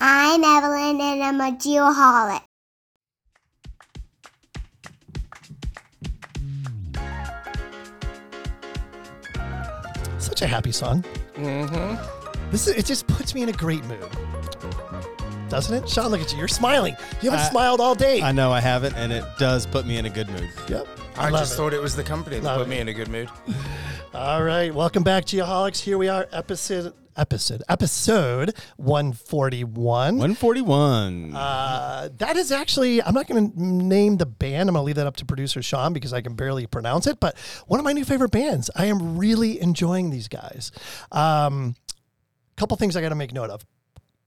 I'm Evelyn and I'm a geoholic. Such a happy song. Mm-hmm. This is, it just puts me in a great mood. Doesn't it? Sean, look at you. You're smiling. You haven't I- smiled all day. I know I haven't, and it does put me in a good mood. yep. I love just it. thought it was the company that Love put it. me in a good mood. All right, welcome back, Geoholics. Here we are, episode episode episode one forty one. 141. Uh, that is actually, I'm not going to name the band. I'm going to leave that up to producer Sean because I can barely pronounce it. But one of my new favorite bands. I am really enjoying these guys. Um, couple things I got to make note of.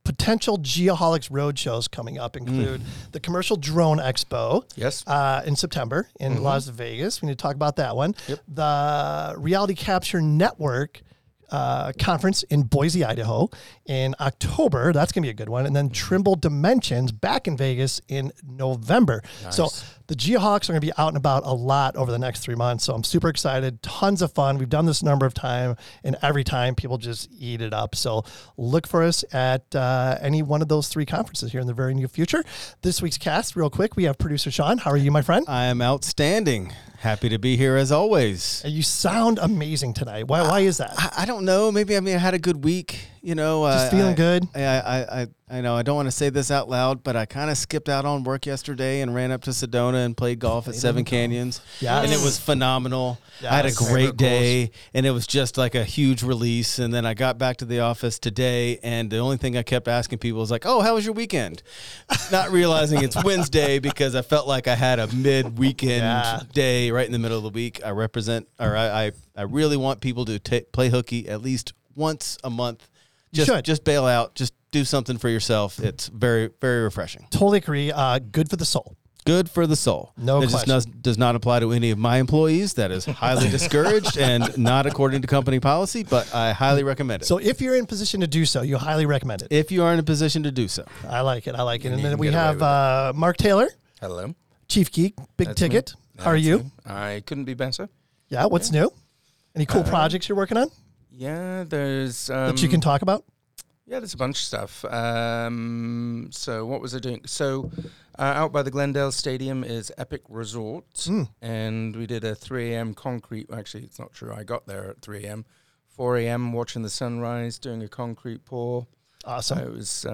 Potential Geoholics road shows coming up include the Commercial Drone Expo Yes. uh, in September in Las Vegas. We need to talk about that one. The Reality Capture Network uh, conference in Boise, Idaho in October. That's going to be a good one. And then Trimble Dimensions back in Vegas in November. So the Geoholics are going to be out and about a lot over the next three months. So I'm super excited. Tons of fun. We've done this a number of times, and every time people just eat it up. So look for us at uh, any one of those three conferences here in the very near future. This week's cast, real quick, we have producer Sean. How are you, my friend? I am outstanding. Happy to be here as always. You sound amazing tonight. Why? Why is that? I, I don't know. Maybe I mean I had a good week. You know, Just uh, feeling I- good? I, I, I, I know I don't want to say this out loud, but I kind of skipped out on work yesterday and ran up to Sedona and played golf at Seven Canyons. Yes. and it was phenomenal. I had a great goals. day, and it was just like a huge release. And then I got back to the office today, and the only thing I kept asking people was like, "Oh, how was your weekend?" Not realizing it's Wednesday because I felt like I had a mid-weekend Yeah. day right in the middle of the week. I represent, or I, I, I really want people to ta play hooky at least once a month. You Just, should. just bail out. Just do something for yourself. It's very, very refreshing. Totally agree. Uh, good for the soul. Good for the soul. No it question. does, does not apply to any of my employees. That is highly discouraged and not according to company policy, but I highly recommend it. So if you're in position to do so, you highly recommend it. if you are in a position to do so. I like it. I like it. And you then we have uh, Mark Taylor, Hello. Chief Geek, Big That's me. Ticket. How are you? me. I couldn't be better. Yeah. What's new? Any cool projects you're working on Yeah, there's um, that you can talk about? Yeah, there's a bunch of stuff. Um, so what was I doing? So uh, out by the Glendale Stadium is Epic Resort, Hmm. and we did a 3 a.m. concrete. Actually, it's not true. I got there at 3 a.m. 4 a.m. watching the sunrise, doing a concrete pour. Awesome. So it was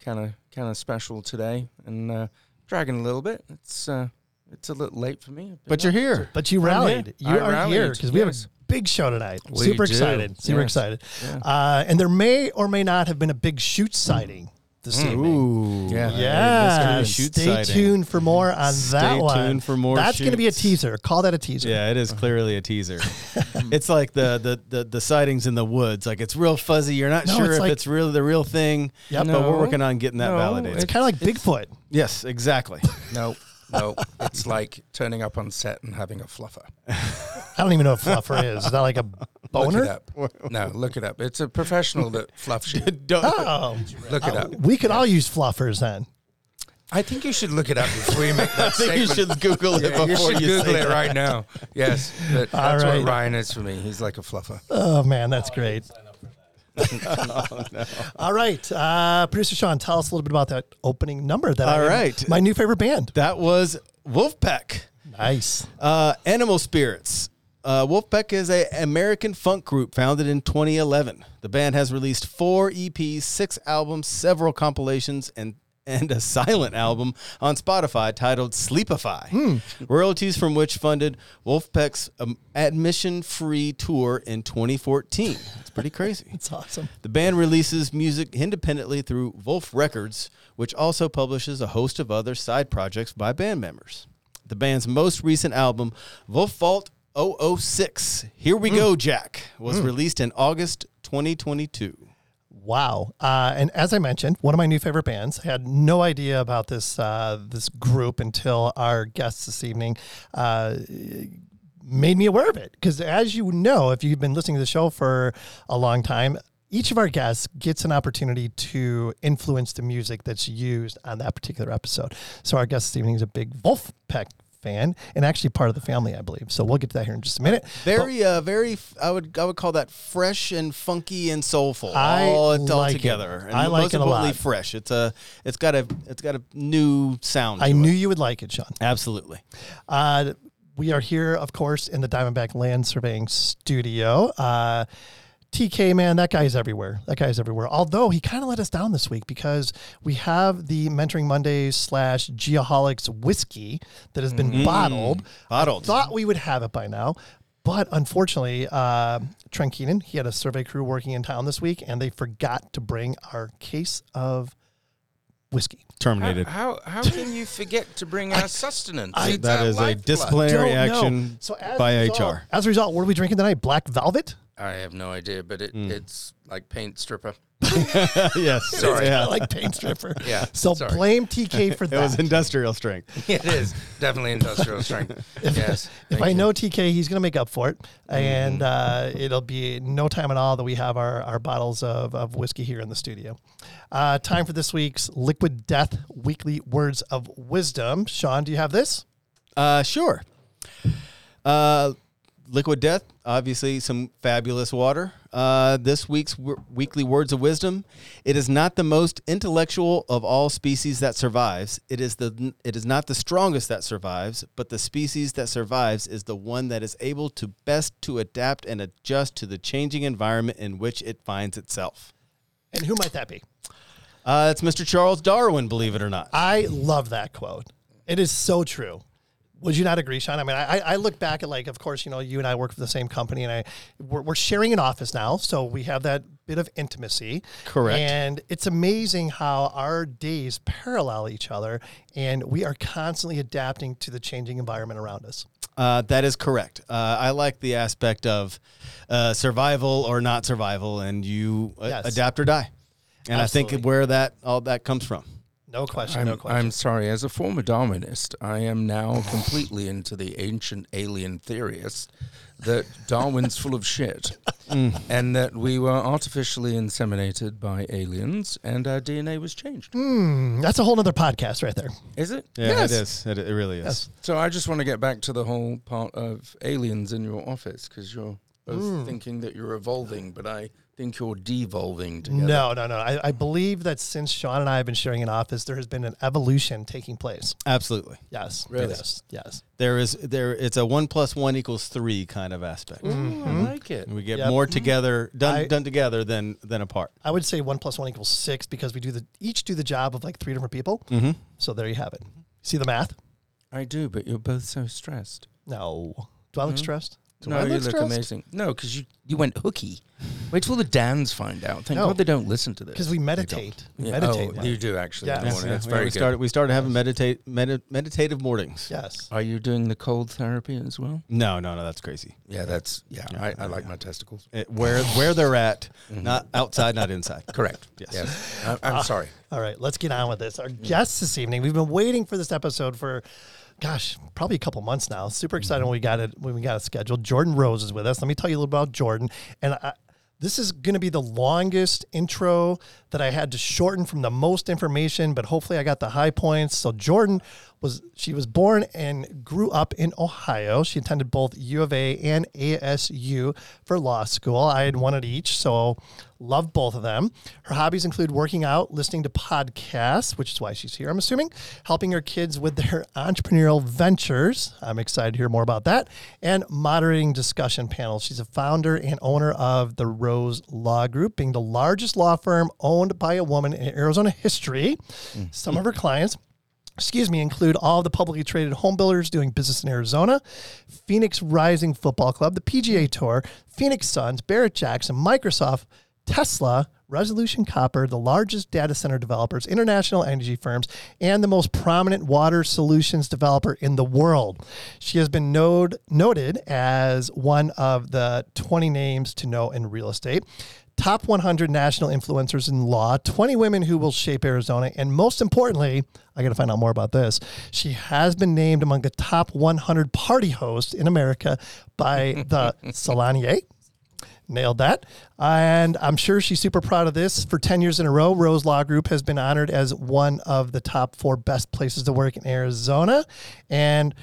kind of kind of special today, and uh, dragging a little bit. It's uh, it's a little late for me, But you're here. But you rallied. You I are rallied, here because we have yes. a big show tonight. We Super do, excited. Super yes. excited. Yeah. Uh, and there may or may not have been a big shoot sighting this Mm. evening. Ooh. Yeah. Yeah, a shoot stay sighting. tuned for more on Stay that one. tuned for more That's going to be a teaser. Call that a teaser. Yeah, it is clearly a teaser. it's like the, the the the sightings in the woods. Like it's real fuzzy. You're not No, sure it's if like- it's really the real thing. Yep. But we're working on getting that No, validated. It's kind of like Bigfoot. yes, exactly. No, no, it's like turning up on set and having a fluffer. I don't even know what fluffer is. Is that like a boner? Look it up. No, look it up. It's a professional that fluffs you. Don't- Oh, Look it oh. up. Uh, we could all use fluffers then. I think you should look it up before you make that I think you statement. should Google it Yeah, before you you, should Google say it right now. Yes, but All that's right. what Ryan is for me. He's like a fluffer. Oh man, that's great. Oh, All right, uh, producer Sean, tell us a little bit about that opening number. That All I, right. my new favorite band. That was Vulfpeck. Nice. Uh, Animal Spirits. Uh, Vulfpeck is a American funk group founded in 2011. The band has released four EPs, six albums, several compilations, and and a silent album on Spotify titled Sleepify. Hmm. Royalties from which funded Vulfpeck's um, admission-free tour in 2014. It's pretty crazy. It's awesome. The band releases music independently through Vulf Records, which also publishes a host of other side projects by band members. The band's most recent album, Vulf Vault 006, Here We hmm. Go, Jack, was hmm. released in August 2022. Wow. Uh, and as I mentioned, one of my new favorite bands. I had no idea about this uh, this group until our guests this evening uh, made me aware of it. Because as you know, if you've been listening to the show for a long time, each of our guests gets an opportunity to influence the music that's used on that particular episode. So our guest this evening is a big Vulfpeck fan and actually part of the family, I believe. So we'll get to that here in just a minute. Very, uh, very. f- I would, I would call that fresh and funky and soulful, I all, all like it. together. And I like most it a lot. fresh. It's a, it's got a, it's got a new sound. I knew it. you would like it, Sean. absolutely. Uh, we are here, of course, in the Diamondback Land Surveying Studio. Uh, TK, man, that guy's everywhere. That guy's everywhere. Although he kind of let us down this week because we have the Mentoring Mondays slash Geoholics whiskey that has been bottled. Bottled. Thought we would have it by now. But unfortunately, uh, Trent Keenan, he had a survey crew working in town this week, and they forgot to bring our case of whiskey. Terminated. how how can you forget to bring our sustenance? I- It's that a disciplinary Don't action So as by result- HR. As a result, what are we drinking tonight? Black Velvet? I have no idea, but it, Mm. it's like paint stripper. yes. Sorry. Yeah. I like paint stripper. Yeah, So sorry. blame TK for that. It was industrial strength. it is definitely industrial strength. yes. if I you. know TK, he's going to make up for it. Mm-hmm. And uh, it'll be no time at all that we have our, our bottles of, of whiskey here in the studio. Uh, time for this week's Liquid Death Weekly Words of Wisdom. Sean, do you have this? Uh, sure. Uh, Liquid Death, obviously some fabulous water. Uh, this week's w- weekly words of wisdom: It is not the most intellectual of all species that survives. It is the it is not the strongest that survives, but the species that survives is the one that is able to best to adapt and adjust to the changing environment in which it finds itself. And who might that be? Uh, it's Mr. Charles Darwin, believe it or not. I love that quote. It is so true. Would you not agree, Sean? I mean, I, I look back at like, of course, you know, you and I work for the same company, and I we're, we're sharing an office now, so we have that bit of intimacy. Correct. And it's amazing how our days parallel each other, and we are constantly adapting to the changing environment around us. Uh, that is correct. Uh, I like the aspect of uh, survival or not survival, and you uh, Yes. adapt or die. And I Absolutely. think where that all that comes from. No question. I'm, no question. I'm sorry. As a former Darwinist, I am now completely into the ancient alien theorist that Darwin's full of shit Mm. and that we were artificially inseminated by aliens and our DNA was changed. Hmm, that's a whole other podcast right there. Is it? Yeah, Yes. it is. It, it really is. Yes. So I just want to get back to the whole part of aliens in your office because you're both Mm. thinking that you're evolving, but I think you're devolving together. No, no, no. I, I believe that since Sean and I have been sharing an office, there has been an evolution taking place. Absolutely. Yes. Really? Yes. Yes. There is there. It's a one plus one equals three kind of aspect. Ooh, I like it. We get Yep. more together done I- done together than than apart. I would say one plus one equals six because we do the each do the job of like three different people. Mm-hmm. So there you have it. See the math? I do, but you're both so stressed. No. Do I look Mhm. stressed? Do no, I you look look stressed? amazing. No, because you, you went hooky. Wait till the Dans find out. Thank No. God they don't listen to this. Because we meditate. We Yeah, meditate. Oh, now. you do actually. in the Yes. morning. Yeah, That's we- very we good. started we started having meditate medi- meditative mornings. Yes. Are you doing the cold therapy as well? No, no, no. That's crazy. Yeah, that's yeah. Yeah, I, I like yeah. my testicles. It, where where they're at, Mm-hmm. not outside, not inside. Correct. Yes. Yes. I, I'm Ah. sorry. All right, let's get on with this. Our guest this evening, we've been waiting for this episode for, gosh, probably a couple months now. Super excited mm-hmm. when we got it when we got it scheduled. Jordan Rose is with us. Let me tell you a little about Jordan. And I, this is going to be the longest intro that I had to shorten from the most information, but hopefully I got the high points. So Jordan was she was born and grew up in Ohio. She attended both U of A and ASU for law school. I had one at each, so loved both of them. Her hobbies include working out, listening to podcasts, which is why she's here, I'm assuming, helping her kids with their entrepreneurial ventures. I'm excited to hear more about that, and moderating discussion panels. She's a founder and owner of the Rose Law Group, being the largest law firm owned by a woman in Arizona history. Mm. Some of her clients excuse me, include all the publicly traded home builders doing business in Arizona, Phoenix Rising Football Club, the PGA Tour, Phoenix Suns, Barrett Jackson, Microsoft, Tesla, Resolution Copper, the largest data center developers, international energy firms, and the most prominent water solutions developer in the world. She has been node, noted as one of the 20 names to know in real estate top 100 national influencers in law, 20 women who will shape Arizona, and most importantly, I got to find out more about this. She has been named among the top 100 party hosts in America by the Salonniere. Nailed that. And I'm sure she's super proud of this. For 10 years in a row, Rose Law Group has been honored as one of the top four best places to work in Arizona. And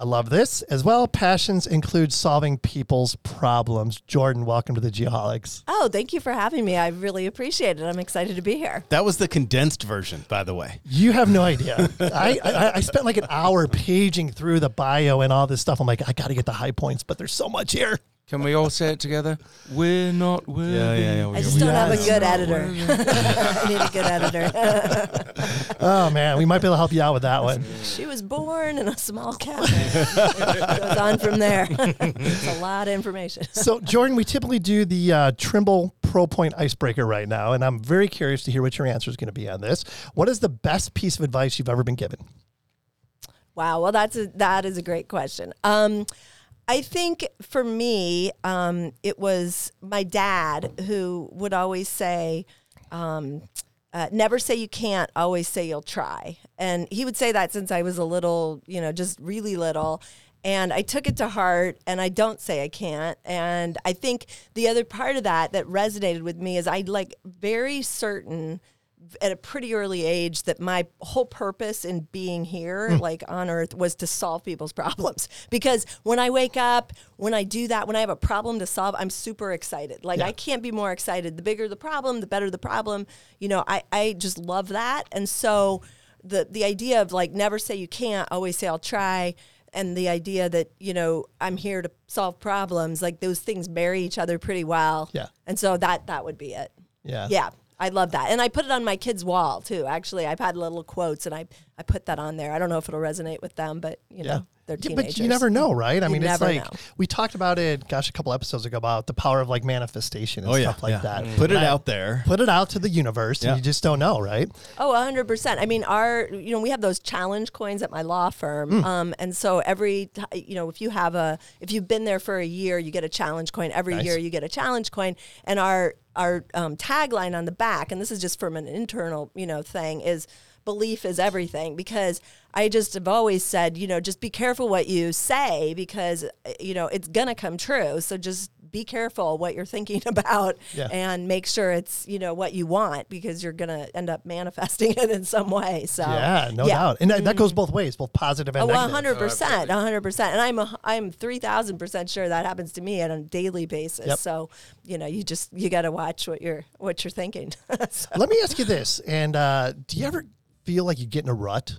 I love this as well. Passions include solving people's problems. Jordan, welcome to the Geoholics. Oh, thank you for having me. I really appreciate it. I'm excited to be here. That was the condensed version, by the way. You have no idea. I, I I spent like an hour paging through the bio and all this stuff. I'm like, I got to get the high points, but there's so much here. Can we all say it together? We're not worthy. Yeah, yeah, yeah. I just don't have a good editor. I need a good editor. Oh man, we might be able to help you out with that one. she was born in a small cabin. Goes on from there. it's a lot of information. So, Jordan, we typically do the uh, Trimble Pro Point icebreaker right now, and I'm very curious to hear what your answer is going to be on this. What is the best piece of advice you've ever been given? Wow. Well, that's a, that is a great question. Um, I think for me, um, it was my dad who would always say, um, uh, "Never say you can't. Always say you'll try." And he would say that since I was a little, you know, just really little. And I took it to heart, and I don't say I can't. And I think the other part of that that resonated with me is I like very certain at a pretty early age that my whole purpose in being here hmm. like on earth was to solve people's problems. Because when i wake up when i do that when i have a problem to solve i'm super excited. Like i can't be more excited. The bigger the problem the better the problem. You know i, I just love that. And so the the idea of like never say you can't always say i'll try. And the idea that you know i'm here to solve problems like those things marry each other pretty well. Yeah. and so that that would be it. Yeah. yeah, I love that. And I put it on my kids' wall too. Actually, I've had little quotes and I, I put that on there. I don't know if it'll resonate with them, but you know, they're teenagers. Yeah, teenagers. but you never know, right? I You mean, it's like know. we talked about it, gosh, a couple episodes ago about the power of like manifestation and Oh, yeah. stuff like yeah. that. Put it I- out there. Put it out to the universe, Yeah. and you just don't know, right? Oh, 100%. I mean, our, you know, we have those challenge coins at my law firm. Hmm. Um, and so every, you know, if you have a, if you've been there for a year, you get a challenge coin. Every Nice. year you get a challenge coin. And our, our um, tagline on the back, and this is just from an internal, you know, thing, is belief is everything because I just have always said, you know, just be careful what you say because, uh, you know, it's going to come true. So just be careful what you're thinking about Yeah. and make sure it's, you know, what you want because you're going to end up manifesting it in some way. So, yeah, no doubt. And that, that goes both ways, both positive and Oh, negative. 100 percent, hundred percent, and I'm a, I'm three thousand percent sure that happens to me on a daily basis. Yep. So, you know, you just you got to watch what you're what you're thinking. So- Let me ask you this: And uh, do you ever feel like you get in a rut?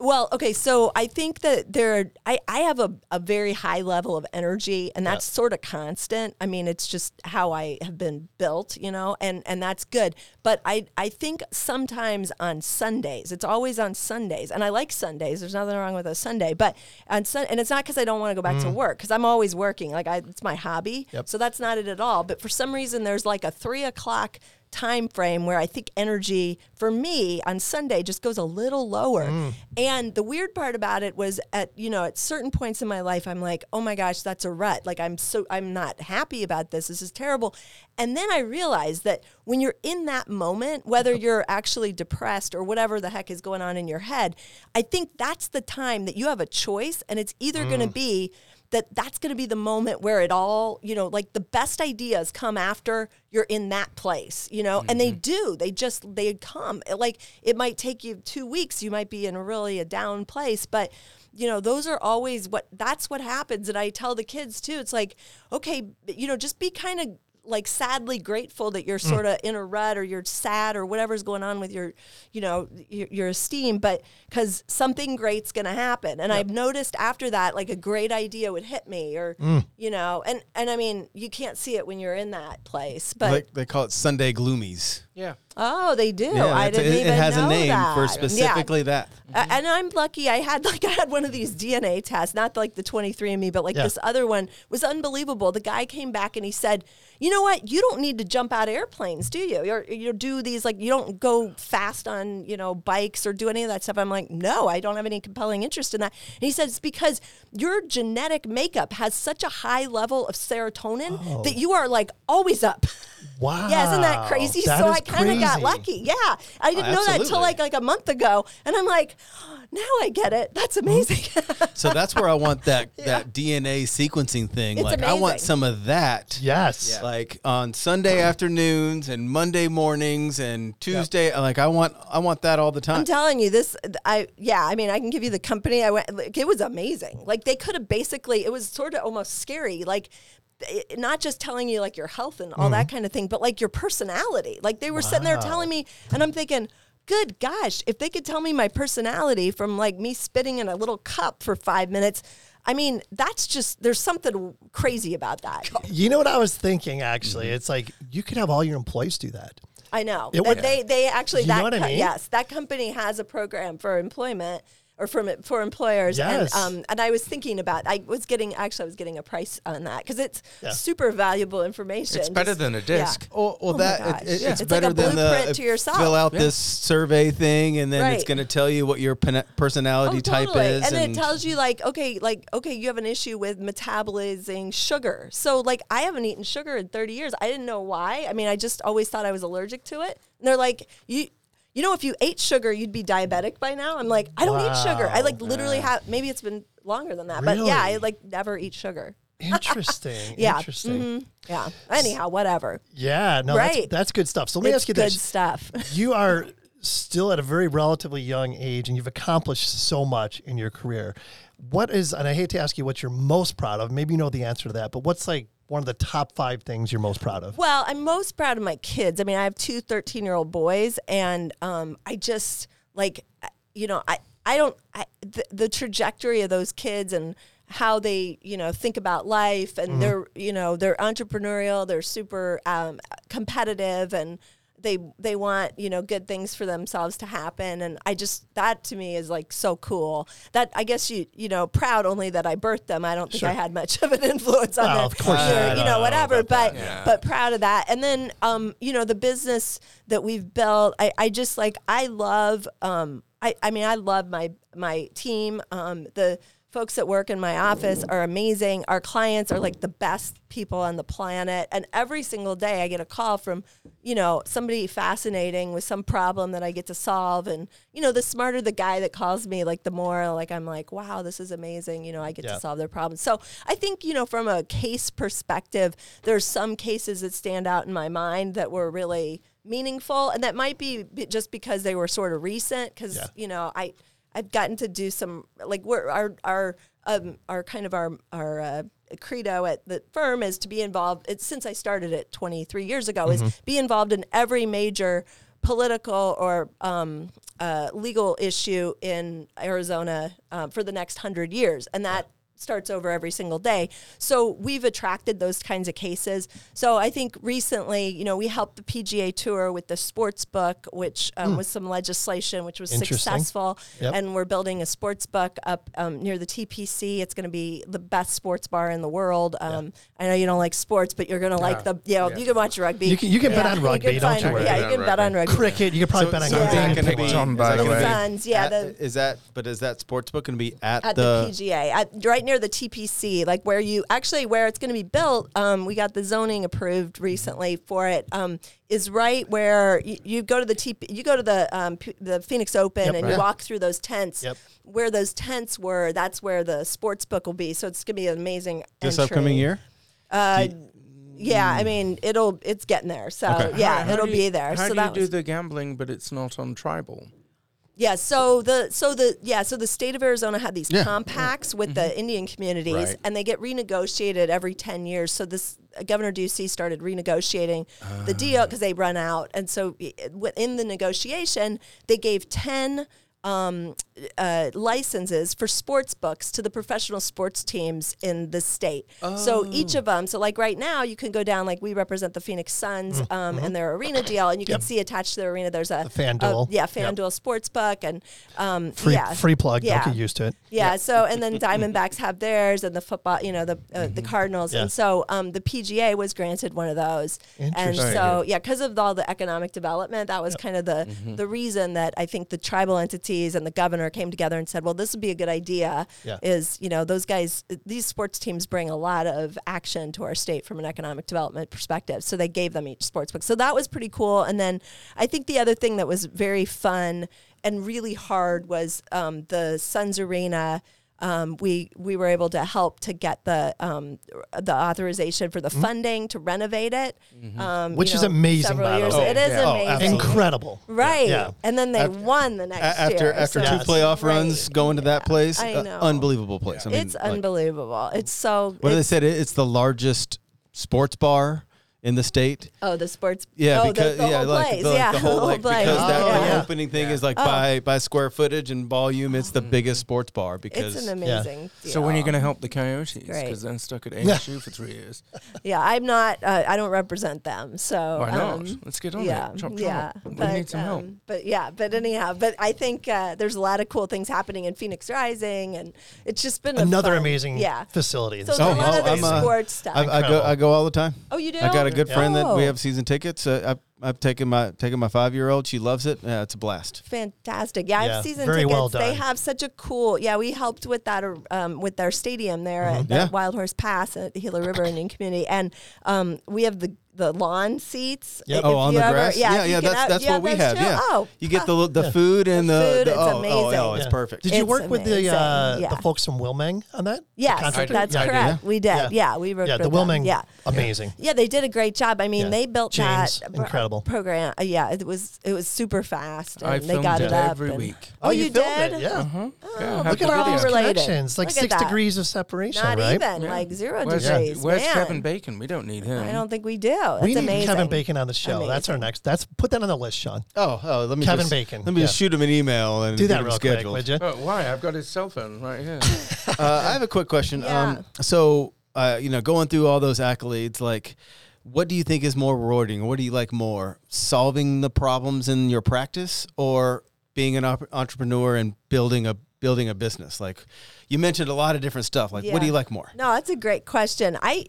Well, okay, so I think that there, I, I have a, a very high level of energy, and that's sort of constant. I mean, it's just how I have been built, you know, and, and that's good. But I, I think sometimes on Sundays, it's always on Sundays, and I like Sundays. There's nothing wrong with a Sunday, but on Sun, and it's not because I don't want to go back to mm-hmm. work, because I'm always working. Like I, it's my hobby, Yep. so that's not it at all. But for some reason, there's like a three o'clock time frame where I think energy for me on Sunday just goes a little lower. Mm. And the weird part about it was at you know at certain points in my life I'm like, "Oh my gosh, that's a rut. Like I'm so I'm not happy about this. This is terrible." And then I realized that when you're in that moment, whether you're actually depressed or whatever the heck is going on in your head, I think that's the time that you have a choice and it's either going to mm. be that that's going to be the moment where it all, you know, like the best ideas come after you're in that place, you know, and they mm-hmm. do. They just they come. Like it might take you 2 weeks, you might be in a really a down place, but you know, those are always what that's what happens and I tell the kids too. It's like, okay, you know, just be kind of like sadly grateful that you're mm. sort of in a rut or you're sad or whatever's going on with your you know your, your esteem but because something great's going to happen and i've noticed after that like a great idea would hit me or mm. you know and and i mean you can't see it when you're in that place but Like they call it Sunday gloomies. Yeah. Oh they do Yeah, i didn't it, even it has know a name that. for Yeah. specifically that. A- And I'm lucky. I had like I had one of these DNA tests, not like the 23andMe, but like Yeah. this other one was unbelievable. The guy came back and he said, "You know what? You don't need to jump out of airplanes, do you? You're, you do these like you don't go fast on you know bikes or do any of that stuff." I'm like, "No, I don't have any compelling interest in that." And he said, "It's because your genetic makeup has such a high level of serotonin oh. that you are like always up." Wow. Yeah, isn't that crazy? That so I kind of got lucky. Yeah, I didn't oh, know that until like like a month ago, and I'm like, now I get it. That's mm-hmm. amazing. So that's where I want that that DNA sequencing thing. It's like I want some of that. Yes. Like on Sunday afternoons and Monday mornings and Tuesday. Like I want I want that all the time. I'm telling you, this, I, yeah, I mean, I can give you the company. I went, like, it was amazing. Like, they could have basically, it was sort of almost scary. Like, it- not just telling you like your health and all Mm-hmm. that kind of thing, but like your personality. Like, they were sitting there telling me, and I'm thinking, good gosh, if they could tell me my personality from like me spitting in a little cup for five minutes, I mean, that's just, there's something crazy about that. You know what I was thinking? Actually, Mm-hmm. it's like you could have all your employees do that. I know. It That would- they they actually You that know what I mean? yes, that company has a program for employment or for for employers Yes. and um and I was thinking about I was getting actually I was getting a price on that cuz it's Yeah. super valuable information. It's better Just- than a yeah. disc. Oh, well, Oh my that gosh. it, it- Yeah. it's, It's like better a than the blueprint uh, to yourself. fill out Yeah. this survey thing, and then it's going to tell you what your personality Oh, type totally. is, and, it tells you like okay like okay you have an issue with metabolizing sugar so like i haven't eaten sugar in 30 years i didn't know why i mean i just always thought i was allergic to it and they're like you you know if you ate sugar you'd be diabetic by now i'm like i don't eat sugar i like literally have maybe it's been longer than that but yeah i like never eat sugar Interesting. Yeah. Interesting. mhm, yeah anyhow whatever Yeah. No, that's, Right. that's good stuff. So let me it's ask you good this: Good stuff You are still at a very relatively young age, and you've accomplished so much in your career. What is? And I hate to ask you what you're most proud of. Maybe you know the answer to that, but what's like one of the top five things you're most proud of? Well, I'm most proud of my kids. I mean, I have two 13 year old boys, and um, I just like, you know, I, I don't, I, the, the trajectory of those kids and how they, you know, think about life and they're, you know, they're entrepreneurial, they're super um, competitive and they, they want, you know, good things for themselves to happen. And I just, that to me is like so cool that I guess you, you know, proud only that I birthed them. I don't think I had much of an influence on Well, them. of course or, you know, whatever. But that. but proud of that. And then, um, you know, the business that we've built, I, I just like, I love, um, I, I mean, I love my, my team. Um, the folks that work in my office are amazing. Our clients are like the best people on the planet. And every single day I get a call from, you know, somebody fascinating with some problem that I get to solve. And, you know, the smarter the guy that calls me, like the more like I'm like, wow, this is amazing. You know, I get Yeah. to solve their problems. So I think, you know, from a case perspective, there's some cases that stand out in my mind that were really meaningful. And that might be be- just because they were sort of recent because, Yeah. you know, I, I've gotten to do some like we're our our um our kind of our our uh, credo at the firm is to be involved. It's since I started it 23 years ago Mm-hmm. is be involved in every major political or um, uh, legal issue in Arizona uh, for the next hundred years, and that starts over every single day. So we've attracted those kinds of cases. So I think recently, you know, we helped the PGA Tour with the sports book, which um, was some legislation, which was. Successful. Yep. And we're building a sports book up um, near the TPC. It's going to be the best sports bar in the world. Um, I know you don't like sports, but you're going to like the, you know, you can watch rugby. You can- you can bet on rugby, can don't you worry. Yeah, you on can bet on rugby. rugby. Cricket. You can probably bet on so cricket. is that be- on, by the way. be Suns, yeah, at- the- is that but is that sports book going to be at, at the, the, PGA, at, right near the TPC, like where you actually where it's going to be built. Um, we got the zoning approved recently for it. Um, is right where you, you go to the TP, you go to the um, P- the Phoenix Open Yep, and right. you walk through those tents. Yep. Where those tents were, that's where the sports book will be. So it's going to be an amazing. this entry. upcoming year? Uh, yeah, I mean it'll it's getting there. So Okay. yeah, How it'll you- be there. How so do that you do was- the gambling, but it's not on tribal? Yeah, so the so the yeah, so the state of Arizona had these Yeah. compacts with the Indian communities Right. and they get renegotiated every 10 years. So this uh, Governor Ducey started renegotiating the deal because they run out. And so i- i- in the negotiation, they gave 10 um, uh, licenses for sports books to the professional sports teams in the state. So each of them, so like right now, you can go down, like we represent the Phoenix Suns um, and their arena deal, and you can see attached to their arena, there's a, The FanDuel. a- yeah, Yep. FanDuel sports book and um, Free, yeah. free plug. Yeah. Don't get used to it. Yeah. So and then Diamondbacks have theirs, and the football, you know, the uh, Mm-hmm. the Cardinals, Yeah. and so um, the PGA was granted one of those, and so yeah, because of all the economic development, that was kind of the Mm-hmm. the reason that I think the tribal entities and the governor Came together and said, "Well, this would be a good idea." Yeah. Is you know those guys, these sports teams bring a lot of action to our state from an economic development perspective. So they gave them each sports book. So that was pretty cool. And then I think the other thing that was very fun and really hard was um, the Suns Arena. Um, we we were able to help to get the um, the authorization for the funding to renovate it, um, Which you is amazing, several by the years- way. It is yeah. Oh, amazing, absolutely. Incredible. right? Yeah. And then they won the next after year. after so two Yes. playoff great. runs going to that place, I uh, unbelievable place. I mean, it's like, unbelievable. It's so. what did they said? It's the largest sports bar in the state. Oh, the sports. Yeah, oh, because the, the yeah, whole like place. the, yeah, the whole like place. because that Oh, the opening thing is like by by square footage and volume, it's Mm. the biggest sports bar because It's an amazing. So when are you deal. going to help the Coyotes? Because they're stuck at ASU for three years. Yeah, I'm not. Uh, I don't represent them. So Why not? um, Let's get on yeah, it. Chop, chop. yeah. We but, need some help. um, But yeah, but anyhow, but I think uh, there's a lot of cool things happening in Phoenix Rising, and it's just been a Another fun- amazing Yeah. facility. So This there's is a lot of the I'm, uh, sports stuff. I, I go I go all the time. oh, you do? I got a good friend that we Oh. have season tickets. Uh, I've, I've taken my taken my five year old. She loves it. Yeah, it's a blast. Fantastic. Yeah, I Yeah, have season very tickets. well They done. have such a cool. Yeah, we helped with that um, with their stadium there at Mm-hmm. Yeah. Wild Horse Pass at the Gila River Indian Community, and um, we have the the lawn seats. Yep. Oh, on the ever- grass. Yeah, yeah, you yeah. get That's out- that's yeah, what we have. true. Yeah. Oh, you get the the food and The the, food, the it's oh, oh, amazing. oh, it's Yeah. perfect. Did you It's work with the uh, Yeah. the folks from Willmeng on that? The Yes, that's Yeah, I did. correct. We did. Yeah. Yeah, we worked Yeah, the with them. Willmeng, Yeah. amazing. Yeah, they did a great job. I mean, Yeah. they built James, that incredible. program. Uh, yeah, it was it was super fast, and I they filmed got it it up every week. Oh, you, filmed did? it, yeah. Yeah, Oh, have Look at all video. these Related. connections. Like six degrees of separation, Not even like zero Where's, degrees. where's. Kevin Bacon? We don't need him. I don't think we do. That's we need amazing. Kevin Bacon on the show. That's our next. That's put that on the list, Sean. Oh, oh, let me Kevin just, Bacon, Let me just shoot him an email and Do get that him real quick, would you? Oh, why? I've got his cell phone right here. uh, I have a quick question. Yeah. Um, so, uh, you know, going through all those accolades, like, what do you think is more rewarding? What do you like more? Solving the problems in your practice, or being an op- entrepreneur and building a building a business? Like, you mentioned a lot of different stuff. Like, what do you like more? No, that's a great question. I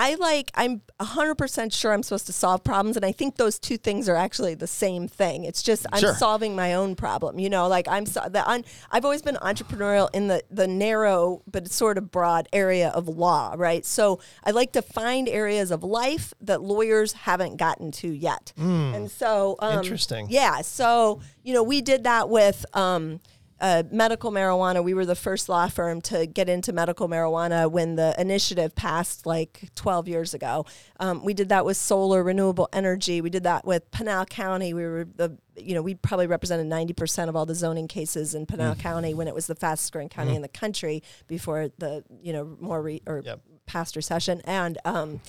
I like I'm 100% sure I'm supposed to solve problems and I think those two things are actually the same thing. It's just I'm Sure. solving my own problem. You know, like I'm so, the un, I've always been entrepreneurial in the the narrow but sort of broad area of law, right? So I like to find areas of life that lawyers haven't gotten to yet. And so um, Interesting. Yeah, so you know, we did that with um uh, medical marijuana. We were the first law firm to get into medical marijuana when the initiative passed like 12 years ago. Um, we did that with solar renewable energy. We did that with Pinal County. We were the you know we probably represented 90% of all the zoning cases in Pinal County when it was the fastest growing county in the country before the you know more re, or Yep. past recession and. Um,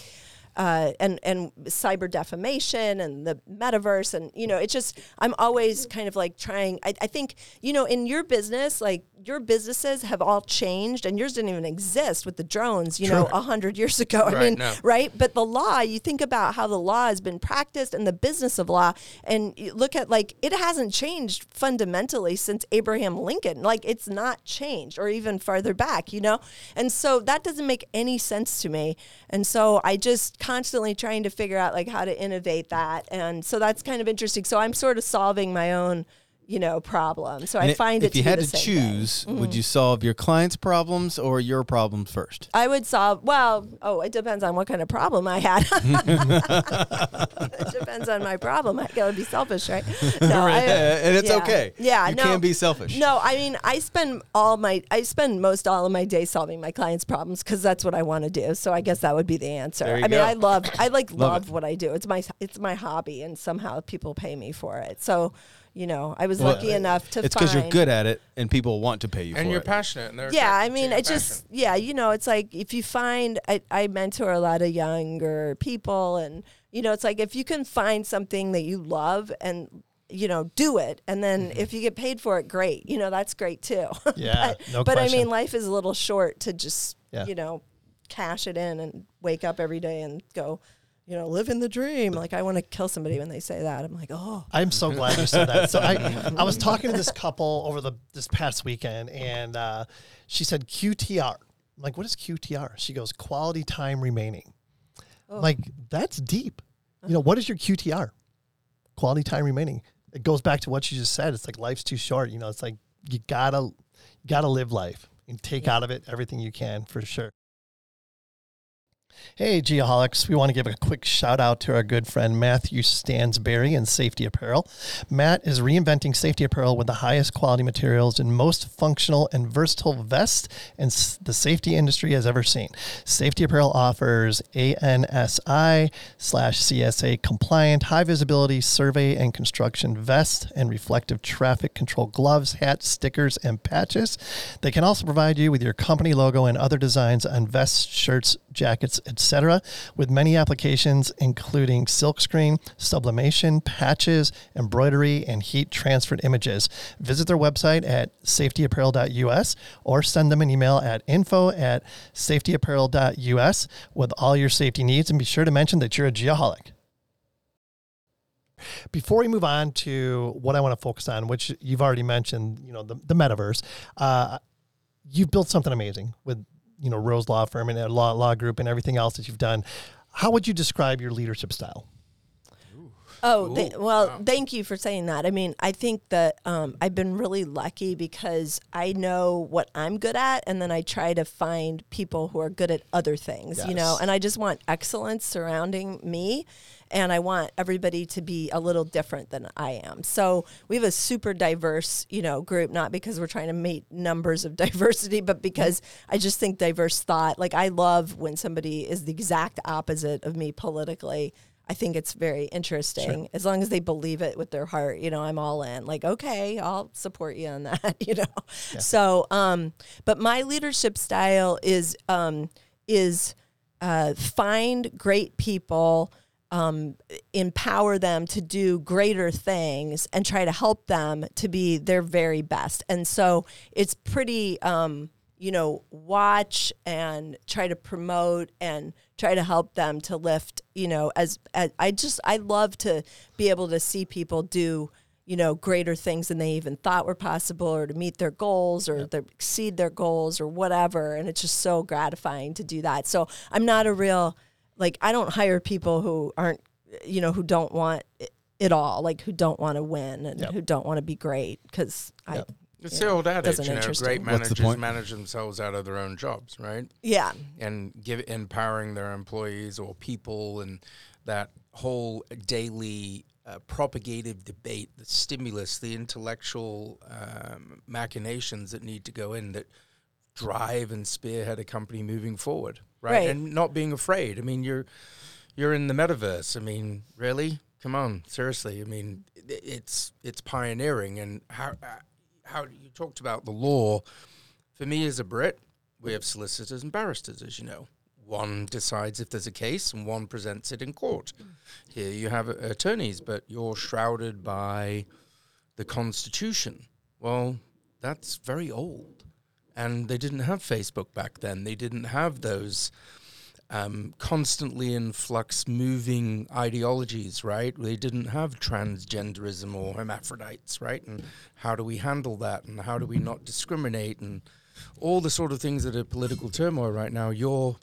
uh, and and cyber defamation and the metaverse and you know it's just I'm always kind of like trying I, I think you know in your business like your businesses have all changed and yours didn't even exist with the drones you know a hundred years ago I Right, mean no. right? But the law you think about how the law has been practiced and the business of law and you look at like it hasn't changed fundamentally since Abraham Lincoln. Like it's not changed or even farther back you know? And so that doesn't make any sense to me. And so I just constantly trying to figure out like how to innovate that. And so that's kind of interesting. So I'm sort of solving my own you know problem so I And find if it to you had to choose, would mm-hmm. you solve your client's problems or your problems first? I would solve. Well, oh, it depends on what kind of problem I had. it depends on my problem. I gotta be selfish, right? No, I- and it's yeah. okay. Yeah, you no, can be selfish. No, I mean, I spend all my, I spend most all of my day solving my clients' problems because that's what I want to do. So I guess that would be the answer. I mean. I love, I like Love love, what I do. It's my, it's my hobby, and somehow people pay me for it. So, you know, I was Well, lucky enough to. Find it's because you're good at it and people want to pay you for it. and for you're it. passionate. And they're yeah i mean your it just passion. yeah you know it's like if you find I, I mentor a lot of younger people and you know it's like if you can find something that you love and you know do it and then mm-hmm. if you get paid for it great you know that's great too Yeah, but, no but i mean life is a little short to just Yeah. you know cash it in and wake up every day and go you know live in the dream like i want to kill somebody when they say that i'm like oh I'm so glad you said that. So I, I was talking to this couple over the this past weekend, and uh, she said QTR. I'm like, what is QTR? She goes, quality time remaining. I'm Like that's deep. You know, what is your QTR? Quality time remaining. It goes back to what you just said. It's like life's too short. You know, it's like you gotta you gotta live life and take out of it everything you can for sure. Hey, Geoholics. We want to give a quick shout out to our good friend Matthew Stansberry in Safety Apparel. Matt is reinventing safety apparel with the highest quality materials and most functional and versatile vest and the safety industry has ever seen. Safety Apparel offers ANSI slash CSA compliant, high visibility survey and construction vest and reflective traffic control gloves, hats, stickers, and patches. They can also provide you with your company logo and other designs on vests, shirts, jackets, etc., with many applications including silkscreen, sublimation, patches, embroidery, and heat transferred images. Visit their website at safetyapparel.us or send them an email at info at safetyapparel.us with all your safety needs. And be sure to mention that you're a geoholic. Before we move on to what I want to focus on, which you've already mentioned, you know, the, the metaverse, uh, you've built something amazing with you know Rose Law Firm and a law law group and everything else that you've done. How would you describe your leadership style? Oh, th- well, wow. thank you for saying that. I mean, I think that um, I've been really lucky because I know what I'm good at, and then I try to find people who are good at other things, yes. you know, and I just want excellence surrounding me and I want everybody to be a little different than I am. So we have a super diverse, you know, group, not because we're trying to meet numbers of diversity, but because I just think diverse thought. Like I love when somebody is the exact opposite of me politically. I think it's very interesting. Sure. As long as they believe it with their heart, you know, I'm all in. Like, okay, I'll support you on that, you know. Yeah. So, um, but my leadership style is um, is uh, find great people um, empower them to do greater things and try to help them to be their very best. And so it's pretty, um, you know, watch and try to promote and try to help them to lift, you know, as, as I just, I love to be able to see people do you know greater things than they even thought were possible or to meet their goals or yep. their, exceed their goals or whatever and it's just so gratifying to do that so i'm not a real like I don't hire people who aren't you know who don't want it all, like who don't want to win and yep. who don't want to be great because yep. I. It's the old adage, you know, great managers manage themselves out of their own jobs, right? Yeah. And give empowering their employees or people and that whole daily uh, propagative debate, the stimulus, the intellectual um, machinations that need to go in that drive and spearhead a company moving forward right? right? And not being afraid. I mean, you're you're in the metaverse. I mean, really? Come on, seriously. I mean, it's it's pioneering, and how uh, how you talked about the law. For me, as a Brit, we have solicitors and barristers, as you know. One decides if there's a case, and one presents it in court. Here you have uh, attorneys, but you're shrouded by the Constitution. Well, that's very old and they didn't have Facebook back then. They didn't have those um, constantly in flux, moving ideologies, right? They didn't have transgenderism or hermaphrodites, right? And how do we handle that? And how do we not discriminate? And all the sort of things that are political turmoil right now. You're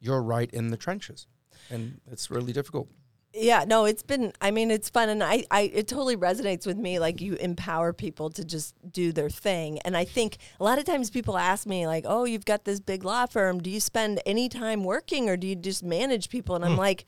you're right in the trenches, and it's really difficult yeah no it's been i mean it's fun and I, I it totally resonates with me like you empower people to just do their thing and i think a lot of times people ask me like oh you've got this big law firm do you spend any time working or do you just manage people and i'm hmm. like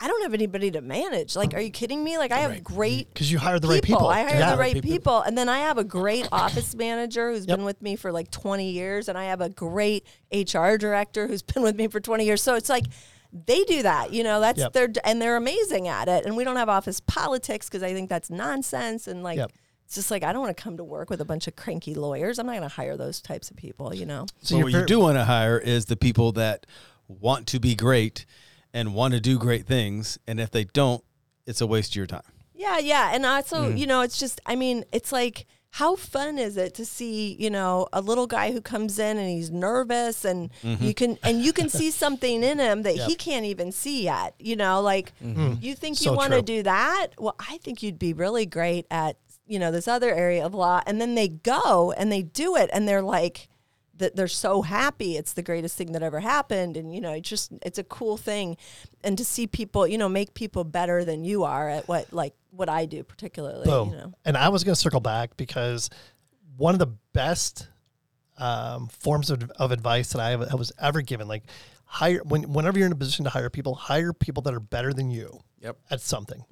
I don't have anybody to manage. Like, are you kidding me? Like, I have right. great because you hire the right people. I hire yeah. the right people. people. and then I have a great office manager who's yep. been with me for like 20 years, and I have a great HR director who's been with me for 20 years. So it's like they do that you know that's yep. their and they're amazing at it. And we don't have office politics because i think that's nonsense. And like yep. it's just like i don't want to come to work with a bunch of cranky lawyers. I'm not going to hire those types of people you know? So well, what you do want to hire is the people that want to be great and want to do great things. And if they don't it's a waste of your time. Yeah yeah. And also mm. you know it's just i mean it's like how fun is it to see you know a little guy who comes in and he's nervous and mm-hmm. you can and you can see something in him that yep. he can't even see yet you know like mm-hmm. you think so you want to do that well i think you'd be really great at you know this other area of law and then they go and they do it and they're like that they're so happy it's the greatest thing that ever happened and you know it's just it's a cool thing and to see people you know make people better than you are at what like what I do particularly Boom. you know and I was going to circle back because one of the best um, forms of, of advice that I, have, I was ever given. Like, hire when whenever you're in a position to hire people, hire people that are better than you Yep. at something.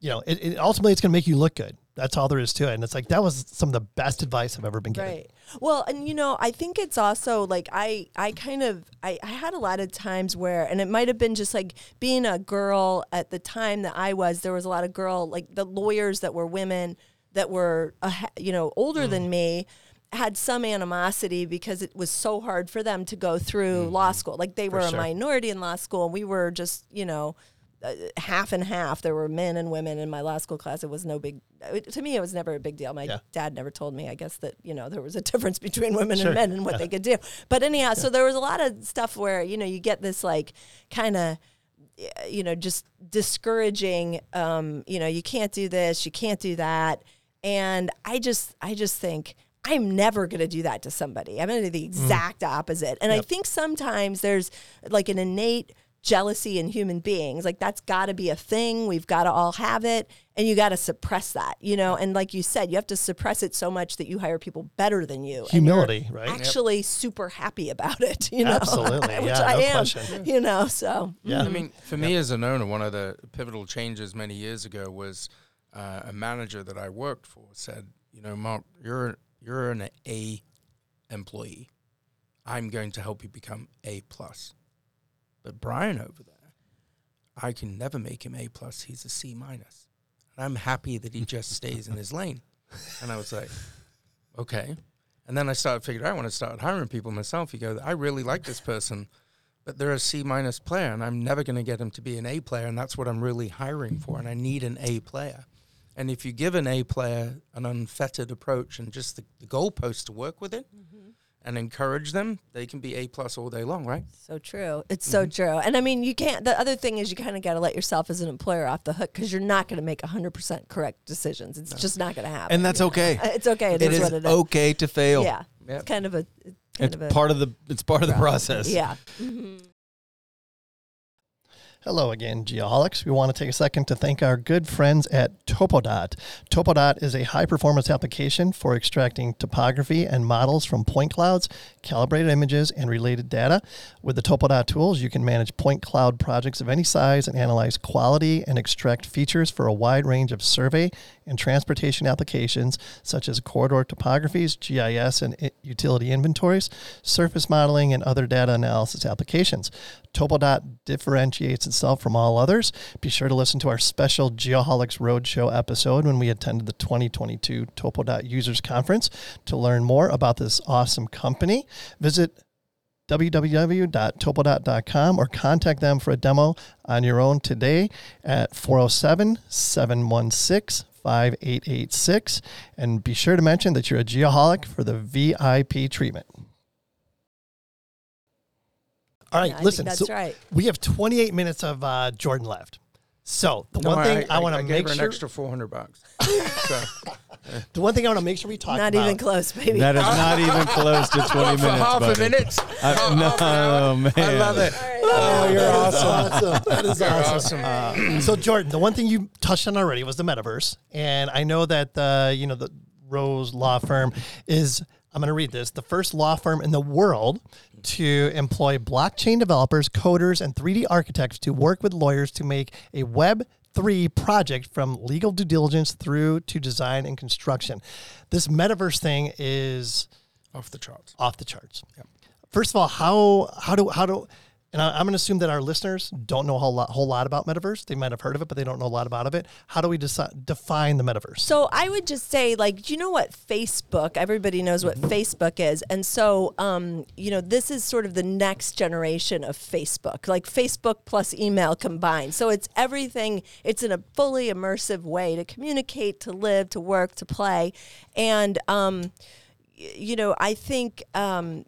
You know, it, it ultimately it's going to make you look good. That's all there is to it. And it's like that was some of the best advice I've ever been given. Right. Well, and you know, I think it's also like I I kind of I, I had a lot of times where and it might have been just like being a girl at the time that I was, there was a lot of girl like the lawyers that were women that were uh, you know, older than me had some animosity because it was so hard for them to go through law school. Like they were a sure. minority in law school and we were just, you know, uh, half and half. There were men and women in my law school class. It was no big. It, to me, it was never a big deal. My Yeah. dad never told me. I guess that you know there was a difference between women Sure. and men and what they could do. But anyhow, so there was a lot of stuff where you know you get this like kind of you know just discouraging. Um, you know you can't do this, you can't do that, and I just I just think. I'm never going to do that to somebody. I'm going to do the exact opposite. And I think sometimes there's like an innate jealousy in human beings. Like that's got to be a thing. We've got to all have it. And you got to suppress that, you know? And like you said, you have to suppress it so much that you hire people better than you. and you're Humility, right? Actually, super happy about it, you know? Absolutely. Which Yeah, I no am, question. you know? So, Yeah. I mean, for me as an owner, one of the pivotal changes many years ago was uh, a manager that I worked for said, "You know, Mark, you're you're an A employee. I'm going to help you become A plus. But Brian over there, I can never make him A plus. He's a C minus, and I'm happy that he just stays in his lane." And I was like, "Okay." And then I started figuring out when I started hiring people myself, you go, I really like this person, but they're a C minus player, and I'm never going to get them to be an A player, and that's what I'm really hiring for, and I need an A player. And if you give an A player an unfettered approach and just the, the goalpost to work with it, mm-hmm. And encourage them, they can be A plus all day long, right? so true. It's so mm-hmm. true. And I mean, you can't, the other thing is you kind of got to let yourself as an employer off the hook because you're not going to make 100% correct decisions. It's just not going to happen. And that's okay. It's okay. It is, is what it is. okay to fail. Yeah. Yep. It's kind of a, kind It's of a, part of the it's part of the process. yeah. Mm-hmm. Hello again, Geoholics. We want to take a second to thank our good friends at Topodot. Topodot is a high performance application for extracting topography and models from point clouds, calibrated images, and related data. With the Topodot tools, you can manage point cloud projects of any size and analyze quality and extract features for a wide range of survey and transportation applications such as corridor topographies, GIS and utility inventories, surface modeling, and other data analysis applications. Topodot differentiates itself from all others. Be sure to listen to our special Geoholics Roadshow episode when we attended the 2022 Topodot Users Conference to learn more about this awesome company. Visit www.topodot.com or contact them for a demo on your own today at 407 716 5886. And be sure to mention that you're a geoholic for the VIP treatment. All right, Yeah, listen. that's so right. We have 28 minutes of uh, Jordan left. So the No, one thing I, want to gave make her sure, an extra 400 bucks. so, the one thing I want to make sure we talk about. Not about. even close, baby. That is not even close to 20 for minutes. half buddy. a minute. Uh, no, oh, man. I love it. Oh, you're awesome. That is You're awesome. awesome. So Jordan, the one thing you touched on already was the metaverse, and I know that the you know the Rose Law Firm is. I'm going to read this. The first law firm in the world to employ blockchain developers, coders, and 3D architects to work with lawyers to make a Web 3 project from legal due diligence through to design and construction. This metaverse thing is Off the charts. off the charts. First of all, how how do how do and I, I'm going to assume that our listeners don't know a whole lot, whole lot about metaverse. They might have heard of it, but they don't know a lot about it. How do we define the metaverse? So I would just say, like, you know what Facebook? Everybody knows what Facebook is, and so, um, you know, this is sort of the next generation of Facebook, like Facebook plus email combined. So it's everything. It's in a fully immersive way to communicate, to live, to work, to play, and um, you know, I think. Um,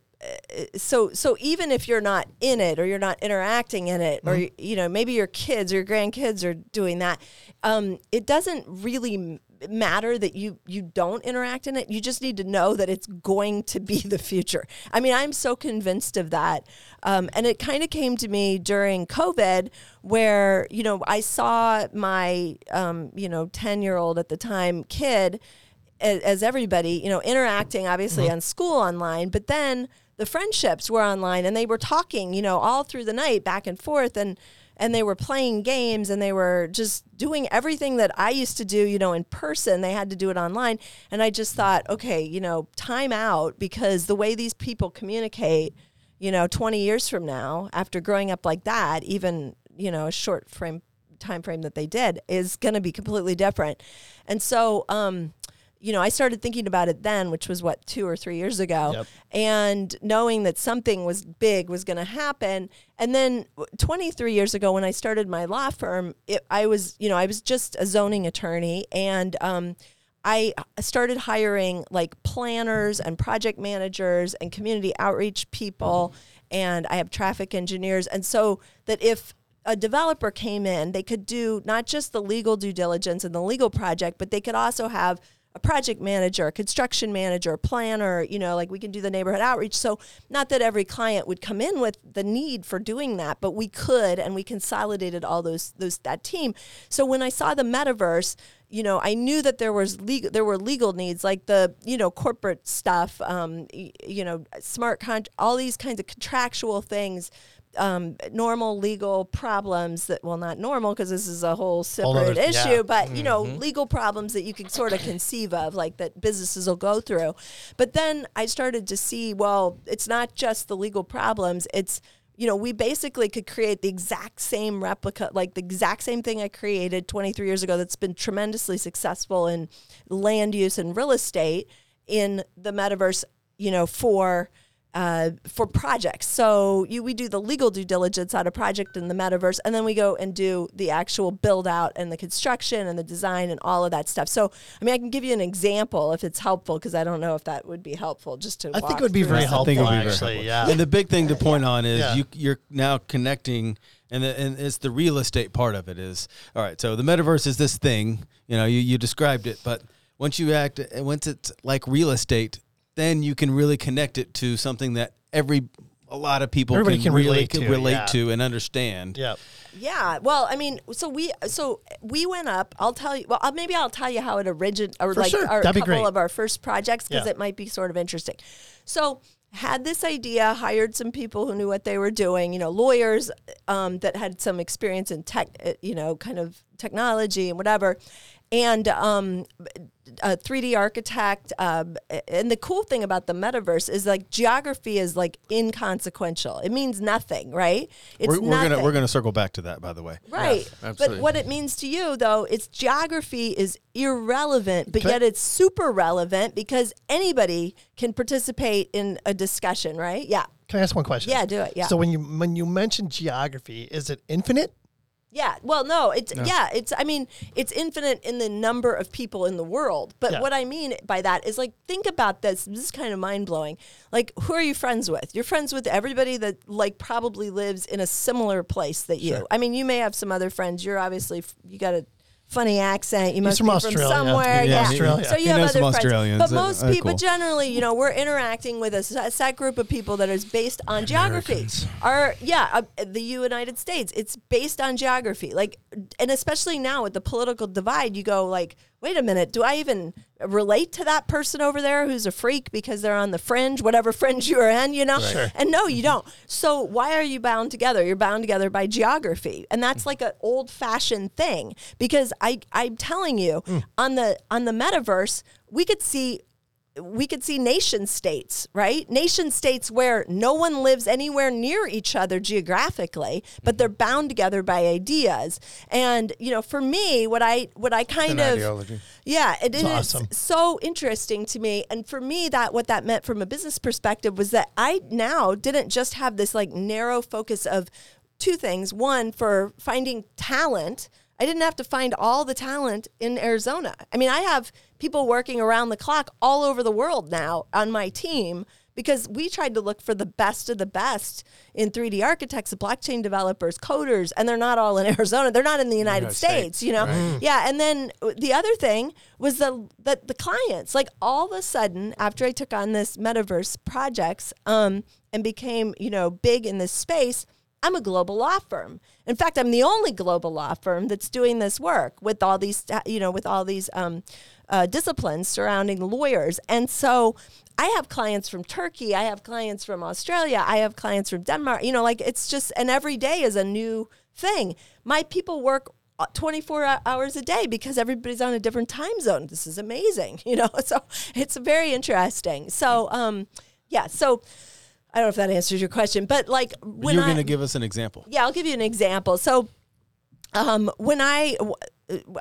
so so even if you're not in it or you're not interacting in it or you know maybe your kids or your grandkids are doing that um, it doesn't really matter that you you don't interact in it. You just need to know that it's going to be the future. I mean i'm so convinced of that. Um, and it kind of came to me during covid where you know i saw my um, you know 10 year old at the time kid as, as everybody, you know, interacting obviously Mm-hmm. on school online, but then the friendships were online and they were talking, you know, all through the night back and forth and and they were playing games and they were just doing everything that I used to do, you know, in person. They had to do it online. And I just thought, okay, you know, time out because the way these people communicate, you know, 20 years from now, after growing up like that, even, you know, a short frame time frame that they did is going to be completely different. And so, um, you know, I started thinking about it then, which was what two or three years ago, Yep. and knowing that something was big was going to happen. And then 23 years ago, when I started my law firm, it, I was, you know, I was just a zoning attorney, and um, I started hiring like planners and project managers and community outreach people, and I have traffic engineers, and so that if a developer came in, they could do not just the legal due diligence and the legal project, but they could also have a project manager, a construction manager, a planner, you know, like we can do the neighborhood outreach. So, not that every client would come in with the need for doing that, but we could and we consolidated all those those that team. So when I saw the metaverse, you know, I knew that there was legal there were legal needs like the, you know, corporate stuff, um, you know, smart con all these kinds of contractual things um, normal legal problems that well not normal because this is a whole separate nother- issue yeah. but you know legal problems that you can sort of conceive of like that businesses will go through but then i started to see well it's not just the legal problems it's you know we basically could create the exact same replica like the exact same thing i created 23 years ago that's been tremendously successful in land use and real estate in the metaverse you know for uh, for projects. So you, we do the legal due diligence on a project in the metaverse, and then we go and do the actual build out and the construction and the design and all of that stuff. So, I mean, I can give you an example if it's helpful, because I don't know if that would be helpful. Just to I think it would be very it. helpful. think it would be very actually, helpful. yeah. And the big thing to point on is Yeah. you you're now connecting, and the, and it's the real estate part of it is all right. So the metaverse is this thing, you know, you you described it, but once you act, once it's like real estate, then you can really connect it to something that every a lot of people Everybody can, can really relate to, relate yeah. to and understand. yeah. Yeah. Well, I mean, so we so we went up. I'll tell you. Well, I'll, maybe I'll tell you how it originated, or For like sure. our That'd be couple great. of our first projects, because Yeah. it might be sort of interesting. So had this idea, hired some people who knew what they were doing. You know, lawyers um, that had some experience in tech. uh, You know, kind of technology and whatever. And um, a 3D architect. Um, and the cool thing about the metaverse is like geography is like inconsequential. It means nothing, right? It's We're, we're nothing. gonna we're gonna circle back to that, by the way. Right. but absolutely. what it means to you, though, it's geography is irrelevant, but Okay. yet it's super relevant because anybody can participate in a discussion, right? Yeah. Can I ask one question? Yeah, do it. Yeah. So when you when you mention geography, is it infinite? Yeah. Well, no, it's yeah, it's I mean, it's infinite in the number of people in the world. But Yeah. what I mean by that is like think about this. This is kind of mind-blowing. Like who are you friends with? You're friends with everybody that like probably lives in a similar place that you. I mean, you may have some other friends. You're obviously you got a funny accent. You must from be Australia. from somewhere. Yeah, Yeah. Australia. So you He have other friends. Australians. But most uh, people cool. generally, you know, we're interacting with a set group of people that is based on geography. Americans. Our yeah, uh, the United States, it's based on geography. Like, and especially now with the political divide, you go like, wait a minute, do I even relate to that person over there who's a freak because they're on the fringe, whatever fringe you're in, you know? Sure. And no, you don't. So why are you bound together? You're bound together by geography, and that's like an old-fashioned thing. Because I, I'm telling you, hmm. on the on the metaverse, we could see we could see nation states, right? Nation states where no one lives anywhere near each other geographically, but they're mm-hmm. bound together by ideas. And you know, for me, what I what I kind of ideology. yeah, it, it is awesome. so interesting to me. And for me, that what that meant from a business perspective was that I now didn't just have this like narrow focus of two things. One, for finding talent. I didn't have to find all the talent in Arizona. I mean, I have people working around the clock all over the world now on my team because we tried to look for the best of the best in 3D architects, blockchain developers, coders, and they're not all in Arizona. They're not in the United, United States, States, you know? Yeah. And then the other thing was the, the, the clients, like all of a sudden, after I took on this metaverse projects um, and became, you know, big in this space, I'm a global law firm. In fact, I'm the only global law firm that's doing this work with all these, you know, with all these um, uh, disciplines surrounding lawyers. And so I have clients from Turkey, I have clients from Australia, I have clients from Denmark. You know, like it's just, and every day is a new thing. My people work uh, 24 hours a day because everybody's on a different time zone. This is amazing, you know. So it's very interesting. So um yeah, so I don't know if that answers your question, but like when You're going to give us an example. yeah, I'll give you an example. So, um, when I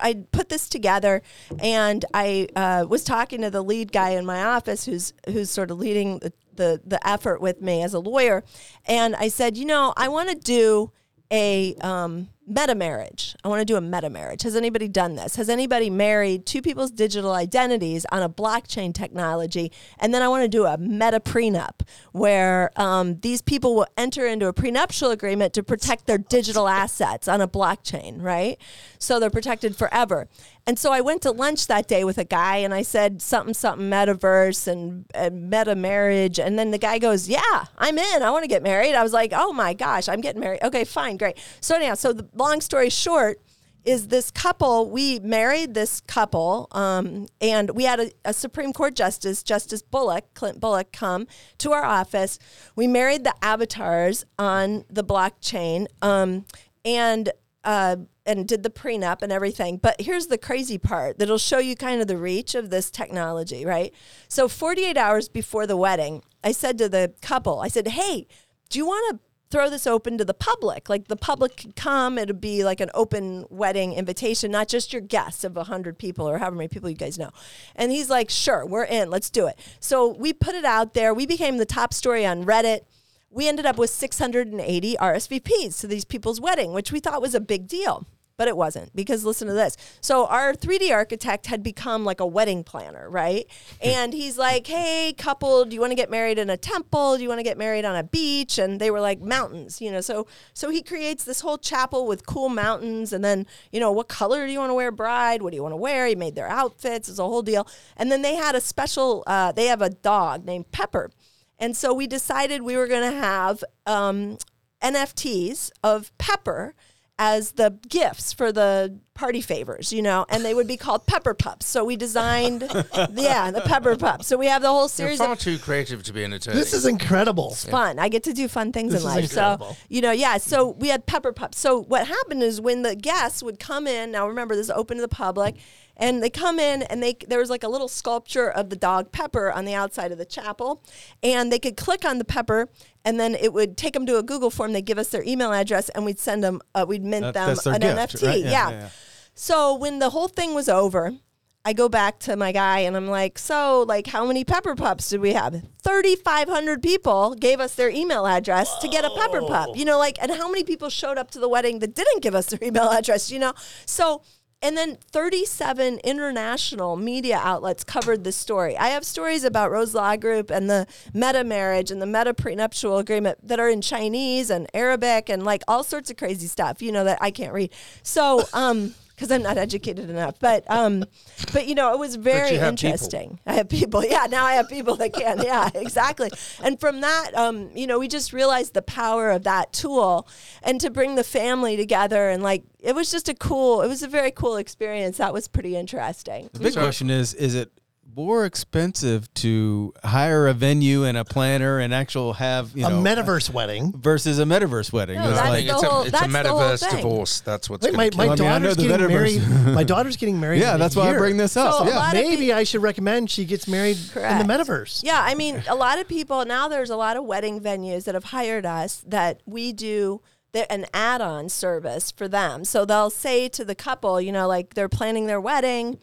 I put this together, and I uh, was talking to the lead guy in my office, who's who's sort of leading the, the the effort with me as a lawyer, and I said, you know, I want to do a um, meta marriage. I want to do a meta marriage. Has anybody done this? Has anybody married two people's digital identities on a blockchain technology? And then I want to do a meta prenup where um, these people will enter into a prenuptial agreement to protect their digital assets on a blockchain, right? So they're protected forever. And so I went to lunch that day with a guy and I said something, something metaverse and, and meta marriage. And then the guy goes, Yeah, I'm in. I want to get married. I was like, Oh my gosh, I'm getting married. Okay, fine, great. So, anyhow, so the long story short, is this couple we married this couple um, and we had a, a, supreme court justice justice Bolick clint Bolick come to our office we married the avatars on the blockchain um, and uh, and did the prenup and everything. But here's the crazy part that'll show you kind of the reach of this technology, right? So 48 hours before the wedding, I said to the couple, I said, "Hey, do you want to throw this open to the public? Like the public could come, It'd be like an open wedding invitation, not just your guests of 100 people or however many people you guys know." And he's like, "Sure, we're in. Let's do it." So we put it out there. We became the top story on Reddit we ended up with 680 RSVPs to these people's wedding, which we thought was a big deal. But it wasn't because listen to this. So our 3D architect had become like a wedding planner, right? And he's like, "Hey, couple, do you want to get married in a temple? Do you want to get married on a beach?" And they were like mountains, you know. So so he creates this whole chapel with cool mountains, and then you know, what color do you want to wear, bride? What do you want to wear? He made their outfits. It's a whole deal. And then they had a special. Uh, they have a dog named Pepper. And so we decided we were going to have um, NFTs of Pepper as the gifts for the party favors, you know, and they would be called Pepper Pups. So we designed, yeah, the Pepper Pups. So we have the whole You're series far of too creative to be an attorney. This is incredible. It's fun. I get to do fun things This in life. incredible. So, you know, yeah. So we had pepper pups. So what happened is when the guests would come in, now remember this is open to the public, and they come in and they there was like a little sculpture of the dog Pepper on the outside of the chapel, and they could click on the pepper. And then it would take them to a Google form. They'd give us their email address, and we'd send them. Uh, we'd mint That- them an gift, NFT. right? Yeah, yeah. yeah, yeah. So when the whole thing was over, I go back to my guy and I'm like, so like how many pepper pups did we have? 3500 people gave us their email address to get a pepper pup. You know, like and how many people showed up to the wedding that didn't give us their email address, you know? So and then 37 international media outlets covered this story. I have stories about Rose Law Group and the meta marriage and the meta prenuptial agreement that are in Chinese and Arabic and like all sorts of crazy stuff, you know, that I can't read. So, um, because I'm not educated enough, but um, but you know, it was very you have people. interesting. I have people, yeah. Now I have people that can, yeah, exactly. And from that, um, you know, we just realized the power of that tool, and to bring the family together, and like it was just a cool, it was a very cool experience. That was pretty interesting. The big question is: Is it more expensive to hire a venue and a planner and actual have you A know metaverse wedding. versus a metaverse wedding? No, It's like- it's the a, it's a that's the whole metaverse divorce. That's what's Wait, going my, to my I mean, I know daughter's the getting married. my daughter's getting married. yeah, in a that's why I bring this up. So yeah. Maybe pe- I should recommend she gets married in the metaverse. Yeah, I mean, a lot of people now. There's a lot of wedding venues that have hired us that we do the- an add-on service for them. So they'll say to the couple, you know, like they're planning their wedding,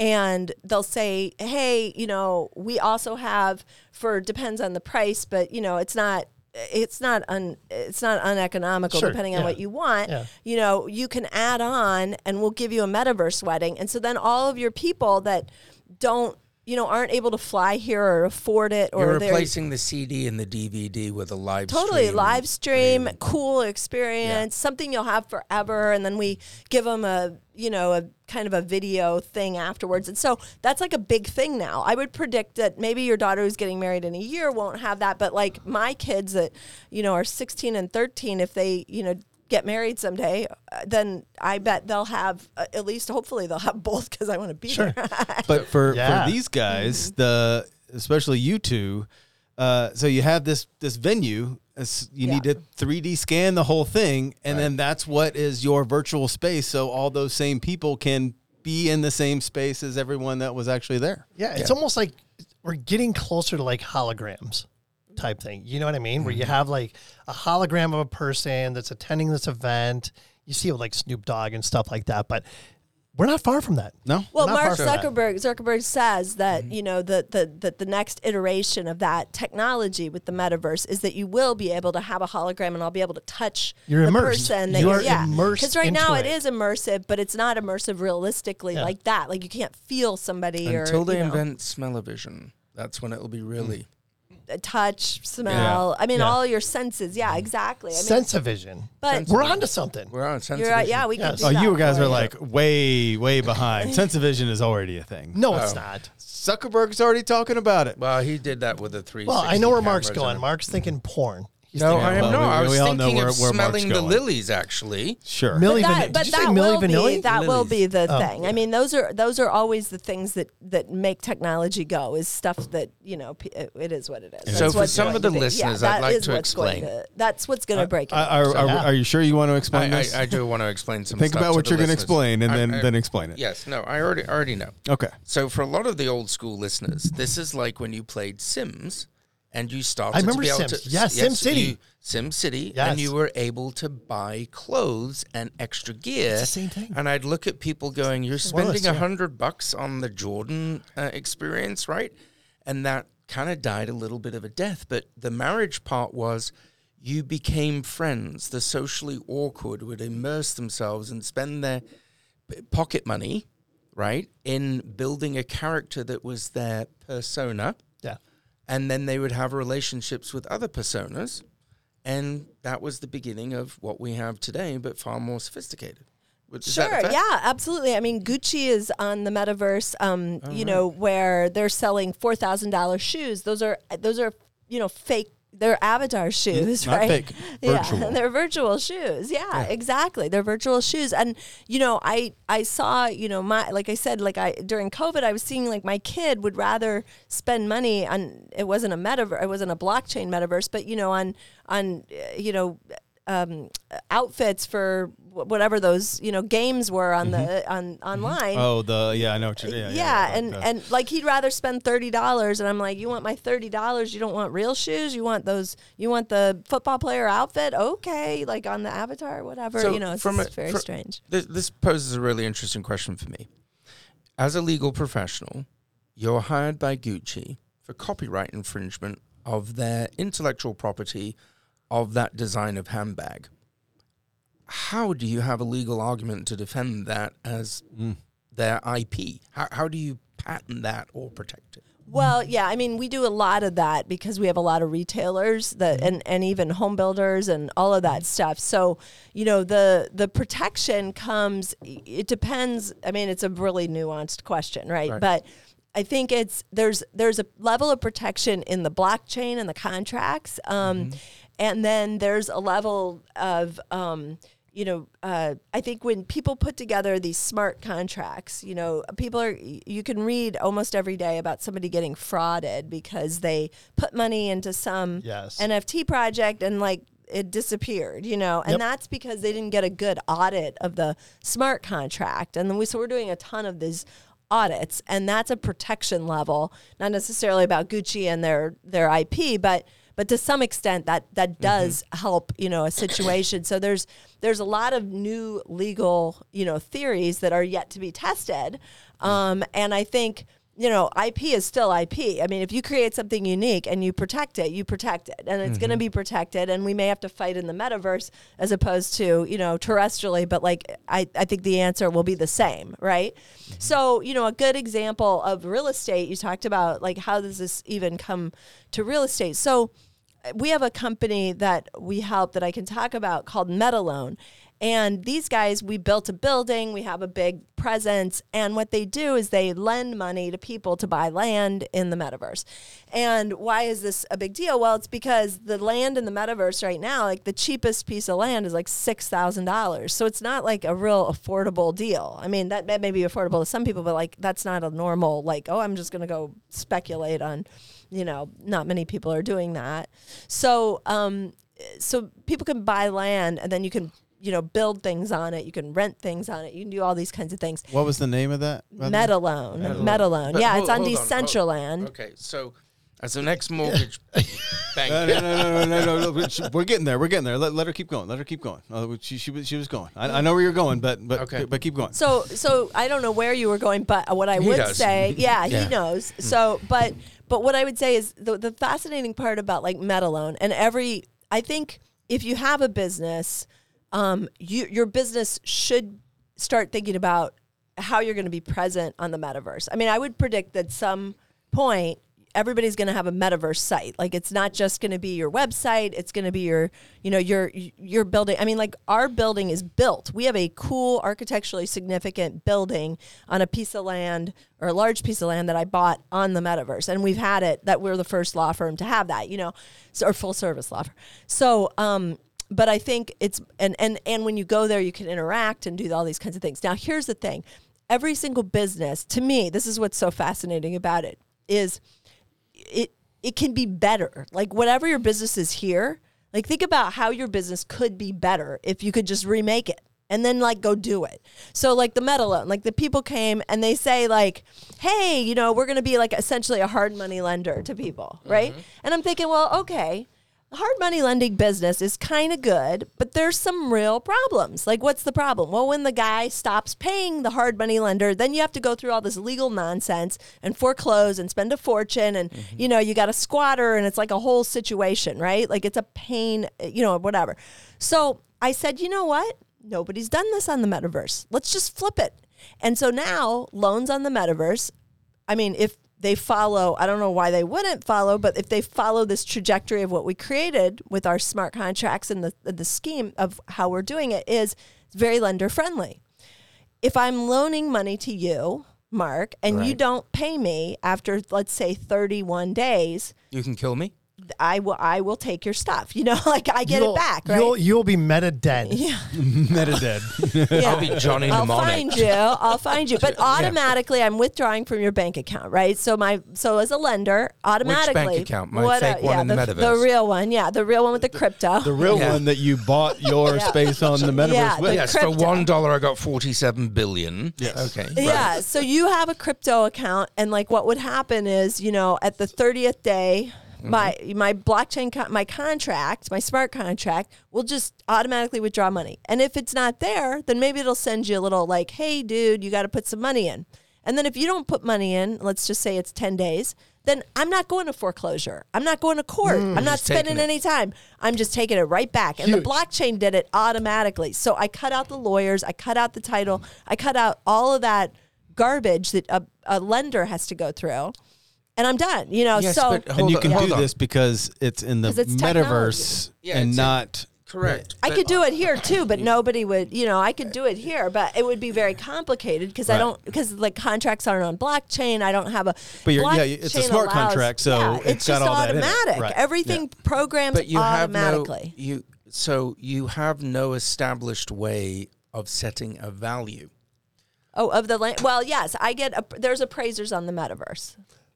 and they'll say, "Hey, you know, we also have for depends on the price, but you know, it's not." It's not un, it's not uneconomical Sure, depending on yeah. what you want. Yeah. You know, you can add on and we'll give you a metaverse wedding. And so then all of your people that don't, you know, aren't able to fly here or afford it or You're they're replacing the CD and the DVD with a live stream. totally stream. live stream, cool experience, something you'll have forever. And then we give them a, you know, a kind of a video thing afterwards. And so that's like a big thing now. I would predict that maybe your daughter who's getting married in a year won't have that, but like my kids that, you know, are 16 and 13, if they, you know, get married someday, uh, then I bet they'll have uh, at least hopefully they'll have both because I want to be Sure. there. But for, Yeah. for these guys, the especially you two, uh, so you have this this venue. it's- You need to 3D scan the whole thing, and then that's what is your virtual space. So all those same people can be in the same space as everyone that was actually there. Yeah, it's almost like we're getting closer to like holograms type thing. You know what I mean? Where you have like a hologram of a person that's attending this event. You see it like Snoop Dogg and stuff like that, but we're not far from that. No, Well, Mark far that. Zuckerberg Zuckerberg says that you know the, the the the next iteration of that technology with the metaverse is that you will be able to have a hologram and I'll be able to touch You're the immersed. person. That You you're- yeah. immersed Because right now it it. is immersive, but it's not immersive realistically Yeah. like that. Like you can't feel somebody or Until they you know, invent smell-o-vision, that's when it'll be really. uh, touch, smell. I mean, Yeah. all your senses. Yeah, exactly. I mean, Sense of vision. but We're onto something. We're on sense. you're right. Yeah, we can. Yes. Do Oh, that you guys for are like way, way behind. Sense of vision is already a thing. No, it's oh. not. Zuckerberg's already talking about it. Well, he did that with the three. Well, I know where Mark's going. Mark's thinking porn. He's No, I am well, not. we- I was we all know thinking where- of where Mark's smelling the lilies. Actually, Sure. Milli But that, Did but you say that Milli will be Vanilli? that will be the Oh. thing. I oh. mean, those are those are always the things that that make technology go. Is stuff that you know p- it, it is what it is. So That's for what's some going of the to listeners, yeah, I'd like to what's going explain. to- that's what's going to break it. Are, are, are, Yeah. are you sure you want to explain I, this? I do want to explain some. Think about what you're going to explain and then, then explain it. Yes. No. I already I already know. Okay. So for a lot of the old school listeners, this is like when you played Sims and you started I remember to be able Sims. to Yes, Sim City. you- Sim City, Yes. and you were able to buy clothes and extra gear. It's the same thing. And I'd look at people going, "You're spending a yeah. hundred bucks on the Jordan uh, experience, right?" And that kind of died a little bit of a death. But the marriage part was. You became friends. The socially awkward would immerse themselves and spend their pocket money, right, in building a character that was their persona Yeah. And then they would have relationships with other personas and that was the beginning of what we have today but far more sophisticated Sure. Yeah, absolutely. I mean, Gucci is on the metaverse. Um, you know, where they're selling four thousand dollars shoes. Those are those are you know fake. They're avatar shoes, not right? fake, Yeah, they're virtual shoes. Yeah, exactly. They're virtual shoes, and you know, I I saw you know my like I said like I during COVID I was seeing like my kid would rather spend money on it wasn't a metaverse it wasn't a blockchain metaverse but you know on on uh, you know um, outfits for whatever those you know games were on the mm-hmm. on mm-hmm. online. Oh, the yeah, I know what you're. Yeah, Yeah, yeah, and and like he'd rather spend thirty dollars, and I'm like, you want my thirty dollars? You don't want real shoes? You want those? You want the football player outfit? Okay, like on the avatar, whatever. So you know, it's from a- very strange. This, this poses a really interesting question for me. As a legal professional, you're hired by Gucci for copyright infringement of their intellectual property of that design of handbag. How do you have a legal argument to defend that as Mm. their IP? How, how do you patent that or protect it? Well, yeah, I mean, we do a lot of that because we have a lot of retailers that and, and even home builders and all of that stuff. So, you know, the the protection comes it depends. I mean, it's a really nuanced question, right? Right. But I think it's there's there's a level of protection in the blockchain and the contracts. Um, and then there's a level of um, you know, uh, I think when people put together these smart contracts, you know, people are, you can read almost every day about somebody getting frauded because they put money into some Yes. NFT project and like it disappeared, you know, and Yep. that's because they didn't get a good audit of the smart contract. And then we, so we're doing a ton of these audits and that's a protection level, not necessarily about Gucci and their, their IP, but but to some extent that that mm-hmm. does help you know a situation. So there's there's a lot of new legal you know theories that are yet to be tested. Mm-hmm. Um, and i think you know ip is still ip i mean if you create something unique and you protect it you protect it and it's going to mm-hmm. be protected and we may have to fight in the metaverse as opposed to you know terrestrially but like i, I think the answer will be the same right? So you know a good example of real estate you talked about like how does this even come to real estate? So we have a company that we help that I can talk about called MetaLoan. And these guys, we built a building, we have a big presence, and what they do is they lend money to people to buy land in the metaverse. And why is this a big deal? Well, it's because the land in the metaverse right now, like the cheapest piece of land is like $6,000. So it's not like a real affordable deal. I mean, that, that may be affordable to some people, but like that's not a normal, like, oh, I'm just going to go speculate on, you know, not many people are doing that. So, um, so people can buy land and then you can, you know, build things on it. You can rent things on it. You can do all these kinds of things. What was the name of that? by the? Metalone, Metalone. Yeah, hold- it's on hold hold- Decentraland. Okay, so as an ex-mortgage bank, No, no, no, no, no, no, no, no. We're getting there. We're getting there. Let, let her keep going. Let her keep going. Uh, she, she was she was going. I, I know where you're going, but but Okay. but keep going. So, so I don't know where you were going, but what I He would does. say, yeah, Yeah. he knows. So, but but what I would say is the the fascinating part about like Metalone and every, I think if you have a business, um, you your business should start thinking about how you're going to be present on the metaverse. I mean, I would predict that some point everybody's going to have a metaverse site. Like it's not just going to be your website, it's going to be your, you know, your your building. I mean, like our building is built. We have a cool architecturally significant building on a piece of land or a large piece of land that I bought on the metaverse. And we've had it that we're the first law firm to have that, you know, so, or full service law firm. So, um but I think it's and and and when you go there you can interact and do all these kinds of things. Now, here's the thing. Every single business, to me, this is what's so fascinating about it is it it can be better. Like whatever your business is here, like think about how your business could be better if you could just remake it and then like go do it. So like the Metalone, like the people came and they say like, "Hey, you know, we're going to be like essentially a hard money lender to people, right?" Mm-hmm. And I'm thinking, "Well, okay, the hard money lending business is kind of good, but there's some real problems. Like, what's the problem? Well, when the guy stops paying the hard money lender, then you have to go through all this legal nonsense and foreclose and spend a fortune. And, mm-hmm. you know, you got a squatter and it's like a whole situation, right? Like, it's a pain, you know, whatever. So I said, you know what? Nobody's done this on the metaverse. Let's just flip it. And so now, loans on the metaverse, I mean, if they follow, I don't know why they wouldn't follow, but if they follow this trajectory of what we created with our smart contracts and the, the scheme of how we're doing it is very lender friendly. If I'm loaning money to you, Mark, and you don't pay me after, let's say, 31 days, you can kill me. I will I will take your stuff. You know, like I get you'll, it back, right? You'll you'll be meta dead. yeah. Meta dead. Yeah. I'll be Johnny I'll Mnemonic. find you. I'll find you. But automatically, I'm withdrawing from your bank account, right? So my so as a lender, automatically. bank account? My fake one yeah, in the the, metaverse. real one, yeah, the real one with the crypto. The real Yeah. one that you bought your Yeah. space on the metaverse Yeah, with. the Yes, for one dollar, I got forty-seven billion. Yes. Okay. yeah. So you have a crypto account, and like what would happen is, you know, at the thirtieth day. My my blockchain co- my contract my smart contract will just automatically withdraw money. And if it's not there then maybe it'll send you a little like hey dude you got to put some money in. And then if you don't put money in let's just say it's 10 days then I'm not going to foreclosure. I'm not going to court. I'm not spending any time. I'm just taking it right back. And the blockchain did it automatically. So I cut out the lawyers. I cut out the title. I cut out all of that garbage that a, a lender has to go through and I'm done you know Yes, so but hold and you on, can hold do on. this because it's in the it's metaverse Yeah, and it's in- not. Correct. I But- could do it here too, but nobody would, you know, I could do it here, but it would be very complicated because I don't, because like contracts aren't on blockchain. I don't have a. But you're- yeah, it's a smart allows- contract, so yeah, it's it's got just all that in it. automatic. Right. Everything programs but you have no automatically. you so you have no established way of setting a value. oh, of the land. Well, yes, I get, a, there's appraisers on the metaverse.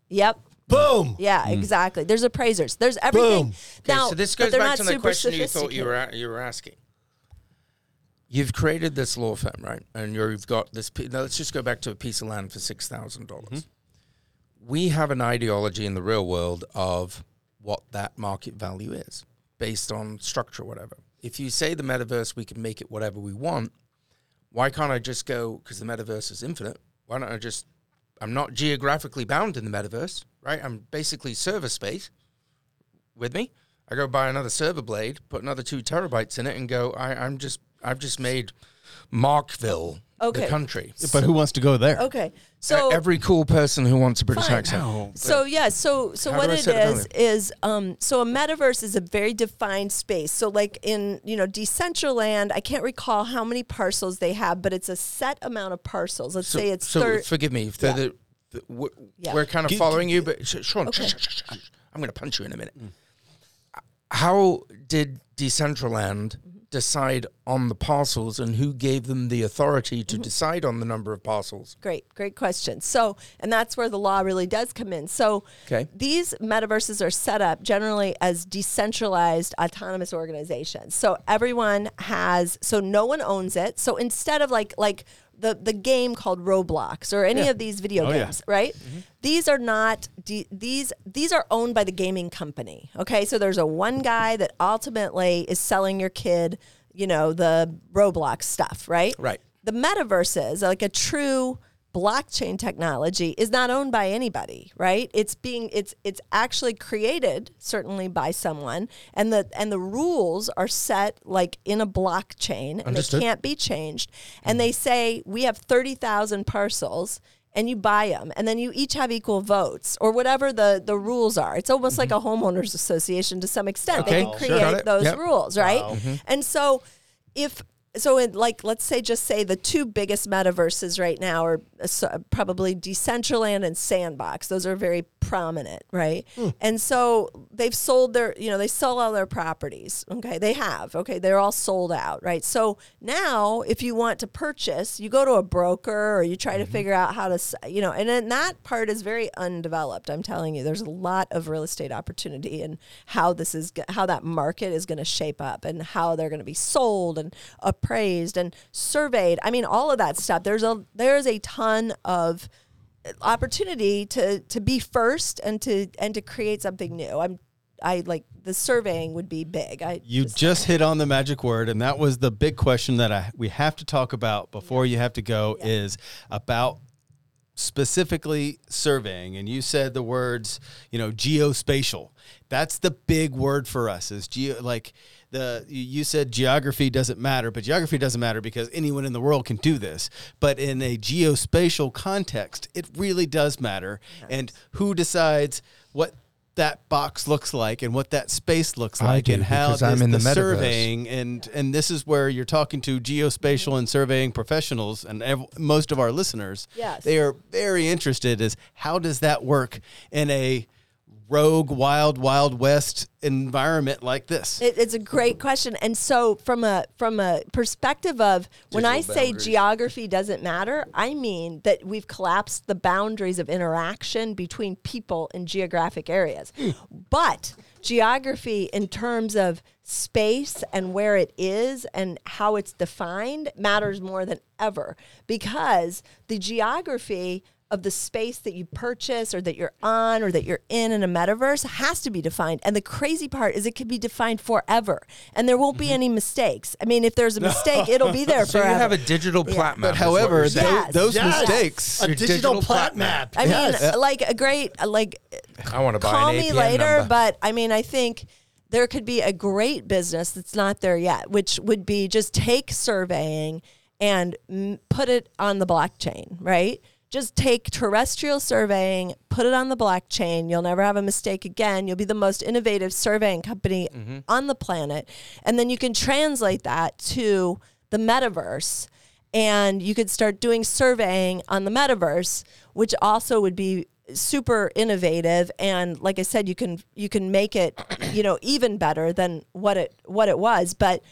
Yep. Boom. Yeah, mm. exactly. There's appraisers. There's everything. Boom. Now, Okay, so this but goes they're back not to the super question you thought you were you were asking. You've created this law firm, right? And you've got this. Now let's just go back to a piece of land for six thousand dollars. Mm-hmm. We have an ideology in the real world of what that market value is based on structure, or whatever. If you say the metaverse, we can make it whatever we want. Why can't I just go? Because the metaverse is infinite. Why don't I just? I'm not geographically bound in the metaverse, right? I'm basically server space with me. I go buy another server blade, put another two terabytes in it, and go. I, I'm just. I've just made Markville, Okay. the country. But who wants to go there? Okay. So Every cool person who wants a British Fine. accent. So yeah, so so How what do I it set it down is is um so a metaverse is a very defined space. So like in you know Decentraland, I can't recall how many parcels they have, but it's a set amount of parcels. Let's So, say it's so thir- forgive me if they're the, the, we're, Yeah. we're kind of Gi- following you, but Sh- Sean, Okay. shh, shh, shh, shh. I'm going to punch you in a minute. How did Decentraland decide on the parcels, and who gave them the authority Mm-hmm. to decide on the number of parcels? Great, great question. So, and that's where the law really does come in. So, Okay. these metaverses are set up generally as decentralized autonomous organizations. So everyone has, so no one owns it. So instead of like like the the game called Roblox or any of these video Oh, yeah. games, right? Mm-hmm. These are not de- these these are owned by the gaming company. Okay, so there's a one guy that ultimately is selling your kid, you know, the Roblox stuff, right? Right. the metaverses, like a true blockchain technology, is not owned by anybody, right? It's being it's it's actually created certainly by someone, and the and the rules are set like in a blockchain, and Understood. they can't be changed. And mm-hmm. they say we have thirty thousand parcels. And you buy them, and then you each have equal votes, or whatever the, the rules are. It's almost like mm-hmm. a homeowners association to some extent. Okay, They can create Got it. those Yep. rules, right? Mm-hmm. And so if so in like let's say just say the two biggest metaverses right now are uh, probably Decentraland and Sandbox. Those are very prominent, right? And so they've sold their, you know, they sell all their properties. Okay, they have. Okay, they're all sold out, right? So now, if you want to purchase, you go to a broker or you try to figure out how to, you know, and then that part is very undeveloped. I'm telling you, there's a lot of real estate opportunity and how this is, how that market is going to shape up and how they're going to be sold and appraised and surveyed. I mean, all of that stuff. There's a there's a ton of opportunity to to be first and to and to create something new. I'm I like the surveying would be big. I You just, hit on the magic word, and that was the big question that I we have to talk about before you have to go is about specifically surveying. And you said the words, you know, geospatial. That's the big word for us. Is geo like the you- you said geography doesn't matter, but geography doesn't matter because anyone in the world can do this. But in a geospatial context, it really does matter. And who decides what that box looks like and what that space looks I like do, and how because I'm does in the the surveying and and this is where you're talking to geospatial and surveying professionals and ev- most of our listeners Yes. they are very interested is how does that work in a rogue wild wild west environment like this It, it's a great question, and so from a from a perspective of when I Digital say boundaries. geography doesn't matter, I mean that we've collapsed the boundaries of interaction between people in geographic areas. Hmm. But geography, in terms of space and where it is and how it's defined, matters more than ever because the geography of the space that you purchase or that you're on or that you're in in a metaverse has to be defined. And the crazy part is it can be defined forever and there won't be mm-hmm. any mistakes. I mean, if there's a mistake, it'll be there So forever. you have a digital plat map. but however you're tho- saying. Yes. those Yes. mistakes a digital, digital plat plat map. I yes. mean, like a great, like, I want to buy call an me later, number. but I mean, I think there could be a great business that's not there yet, which would be just take surveying and put it on the blockchain, right? Just take terrestrial surveying, put it on the blockchain. You'll never have a mistake again. You'll be the most innovative surveying company Mm-hmm. on the planet. And then you can translate that to the metaverse and you could start doing surveying on the metaverse which also would be super innovative and like i said you can you can make it you know even better than what it what it was but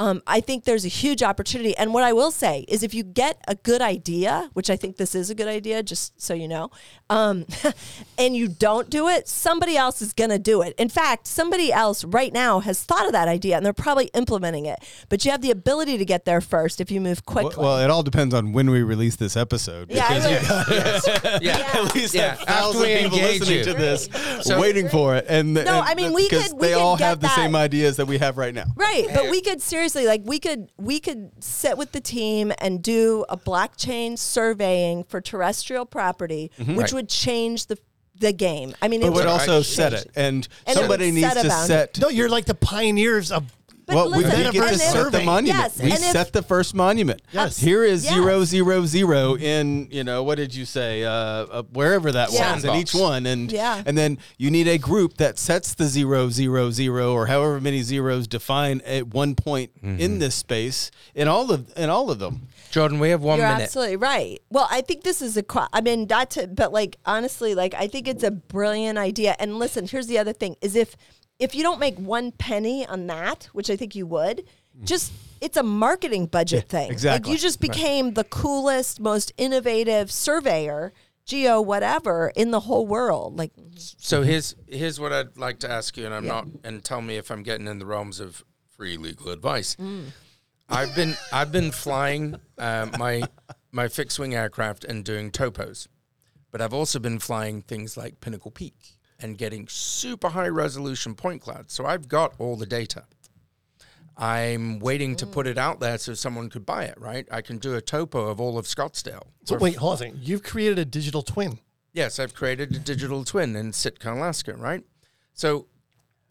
um, I think there's a huge opportunity. And what I will say is if you get a good idea, which I think this is a good idea, just so you know, um, and you don't do it, somebody else is going to do it. In fact, somebody else right now has thought of that idea and they're probably implementing it. But you have the ability to get there first if you move quickly. well, it all depends on when we release this episode yeah, I because would- yeah. Yeah. at least Yeah, have after thousands we of people engage listening you. to this, So- waiting for it. And No, and I mean, we could- we they could all get have the that- same ideas that we have right now. Right, but we could seriously like we could we could sit with the team and do a blockchain surveying for terrestrial property, mm-hmm. which Right. would change the the game. I mean, But it would would also Right. set it, and, And it somebody would needs set a to set. No, you're like the pioneers of But well, we listen, did get to set the monument. Yes, we and if- set the first monument. Yes. Here is Yes. zero zero zero in you know what did you say uh, uh, wherever that Yeah. was in each one and Yeah. and then you need a group that sets the zero zero zero or however many zeros define at one point in this space in all of in all of them. Jordan, we have one You're minute. absolutely right. Well, I think this is a. qu- I mean, not to, but like honestly, like I think it's a brilliant idea. And listen, here's the other thing: is if if you don't make one penny on that, which I think you would, just it's a marketing budget thing. exactly. Like you just became the coolest, most innovative surveyor, geo whatever in the whole world. Like So here's here's what I'd like to ask you, and I'm Yeah. not, and tell me if I'm getting in the realms of free legal advice. Mm. I've been I've been flying uh, my my fixed wing aircraft and doing topos, but I've also been flying things like Pinnacle Peak and getting super high resolution point clouds. So I've got all the data. I'm waiting to put it out there so someone could buy it. Right? I can do a topo of all of Scottsdale. So wait, hold on a second. You've created a digital twin. Yes, I've created a digital twin in Sitka, Alaska, right? So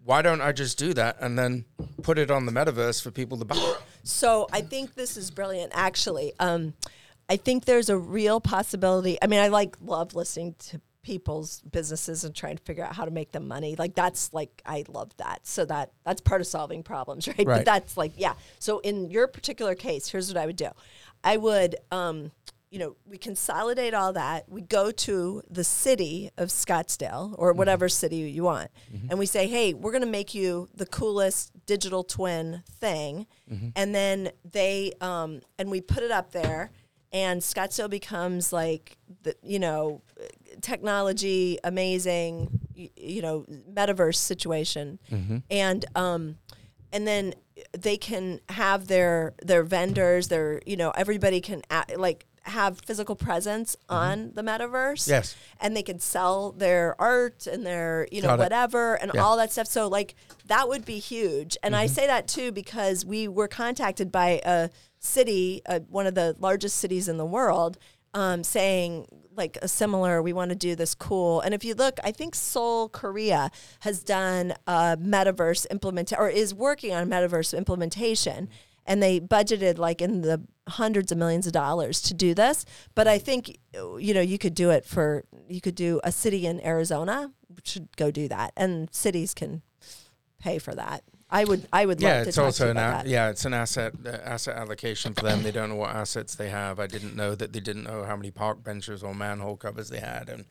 why don't I just do that and then put it on the metaverse for people to buy? So I think this is brilliant. Actually, um, I think there's a real possibility. I mean, I like love listening to people's businesses and trying to figure out how to make them money. Like that's like I love that. So that that's part of solving problems, right? But that's like yeah. So in your particular case, here's what I would do. I would. Um, you know, we consolidate all that. We go to the city of Scottsdale or whatever city you want, and we say, "Hey, we're going to make you the coolest digital twin thing," and then they um, and we put it up there, and Scottsdale becomes like the you know technology amazing you, you know metaverse situation, and um, and then they can have their their vendors their you know everybody can like have physical presence on the metaverse Yes. and they can sell their art and their you know Got it. whatever and Yeah. all that stuff so like that would be huge and Mm-hmm. i say that too because we were contacted by a city uh, one of the largest cities in the world um, saying like a similar we want to do this cool. And if you look i think seoul korea has done a metaverse implement or is working on metaverse implementation. And they budgeted like in the hundreds of millions of dollars to do this. But i think you know you could do it for you could do a city in arizona should go do that. And cities can pay for that i would i would love Yeah, to it's talk to also you an about a- that. yeah, it's an asset uh, asset allocation for them. They don't know what assets they have. I didn't know that they didn't know how many park benches or manhole covers they had, and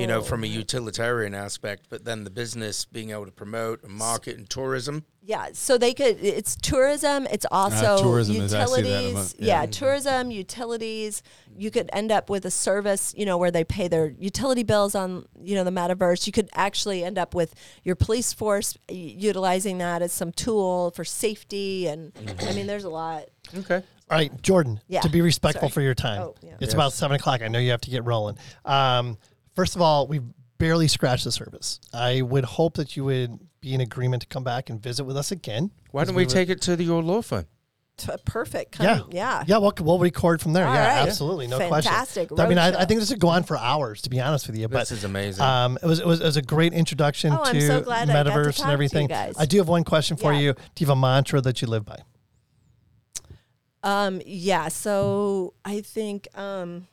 you know Oh. from a utilitarian aspect. But then the business being able to promote and market and tourism. Yeah, so they could. It's tourism. It's also tourism is- I see that utilities. in the- yeah. yeah. tourism, utilities. You could end up with a service, you know, where they pay their utility bills on, you know, the metaverse. You could actually end up with your police force y- utilizing that as some tool for safety, and I mean, there's a lot. Okay. All right, Jordan. Yeah. To be respectful Sorry. for your time, Oh, yeah. it's about seven o'clock. I know you have to get rolling. Um, first of all, we've barely scratched the surface. I would hope that you would be in agreement to come back and visit with us again. Why don't we take it to the, your law firm? T- perfect. Yeah, Come- yeah. yeah. We'll, we'll record from there. All yeah, right. absolutely, no Fantastic. question. Fantastic. I mean, I, I think this would go on for hours, to be honest with you. But This is amazing. Um, it was it was it was a great introduction Oh, to so glad I got to metaverse to and everything. I do have one question for Yeah. you. Do you have a mantra that you live by? Um, yeah, so I think um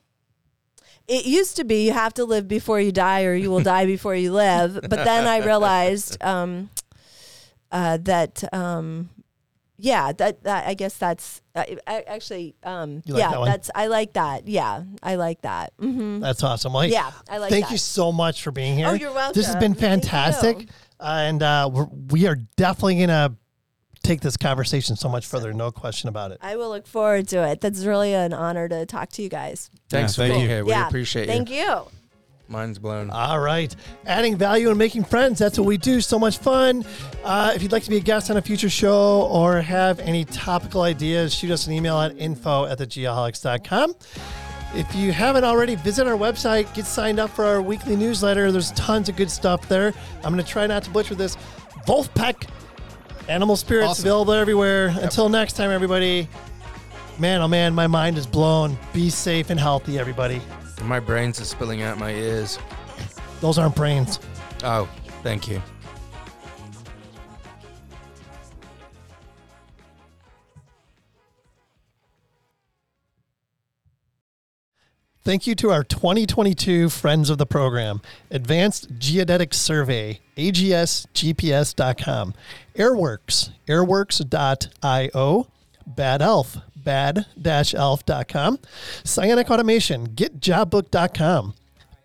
it used to be you have to live before you die or you will die before you live. But then I realized um uh that um yeah, that, that I guess that's uh, I, actually um You like yeah, that one? that's I like that. Yeah, I like that. hmm That's awesome. Well, hey, Yeah, I like Thank that. you so much for being here. Oh, you're welcome. This has been fantastic, you. and uh, we're, we are definitely gonna take this conversation so much further. No question about it. I will look forward to it. That's really an honor to talk to you guys. Thanks Yeah, for thank being you. here. We yeah, appreciate Thank you. Mine's blown. All right. Adding value and making friends. That's what we do. So much fun. Uh, if you'd like to be a guest on a future show or have any topical ideas, shoot us an email at info at thegeoholics.com. If you haven't already, visit our website, get signed up for our weekly newsletter. There's tons of good stuff there. I'm going to try not to butcher this. Vulfpeck Animal Spirits Awesome. available everywhere. Until next time, everybody. Man, oh man, my mind is blown. Be safe and healthy, everybody. My brains are spilling out my ears. Those aren't brains. Oh, thank you. Thank you to our 2022 friends of the program, Advanced Geodetic Survey, agsgps.com, Airworks, airworks.io, Bad Elf, bad-elf.com, Cyanic Automation, getjobbook.com,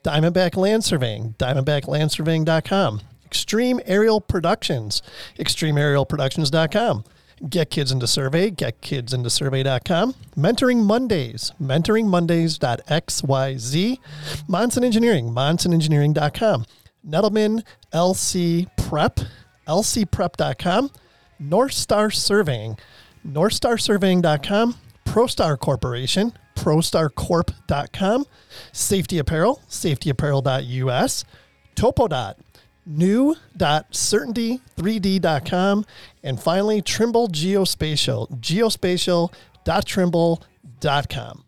Diamondback Land Surveying, diamondbacklandsurveying.com, Extreme Aerial Productions, extremeaerialproductions.com, Get Kids Into Survey, getkidsintosurvey.com, Mentoring Mondays, mentoringmondays.xyz, Monson Engineering, monsonengineering.com, Nettleman LC Prep, lcprep.com, North Star Surveying, northstarsurveying.com, ProStar Corporation, prostarcorp.com, Safety Apparel, safetyapparel.us, Topodot, new.certainty3d.com, and finally Trimble Geospatial, geospatial.trimble.com.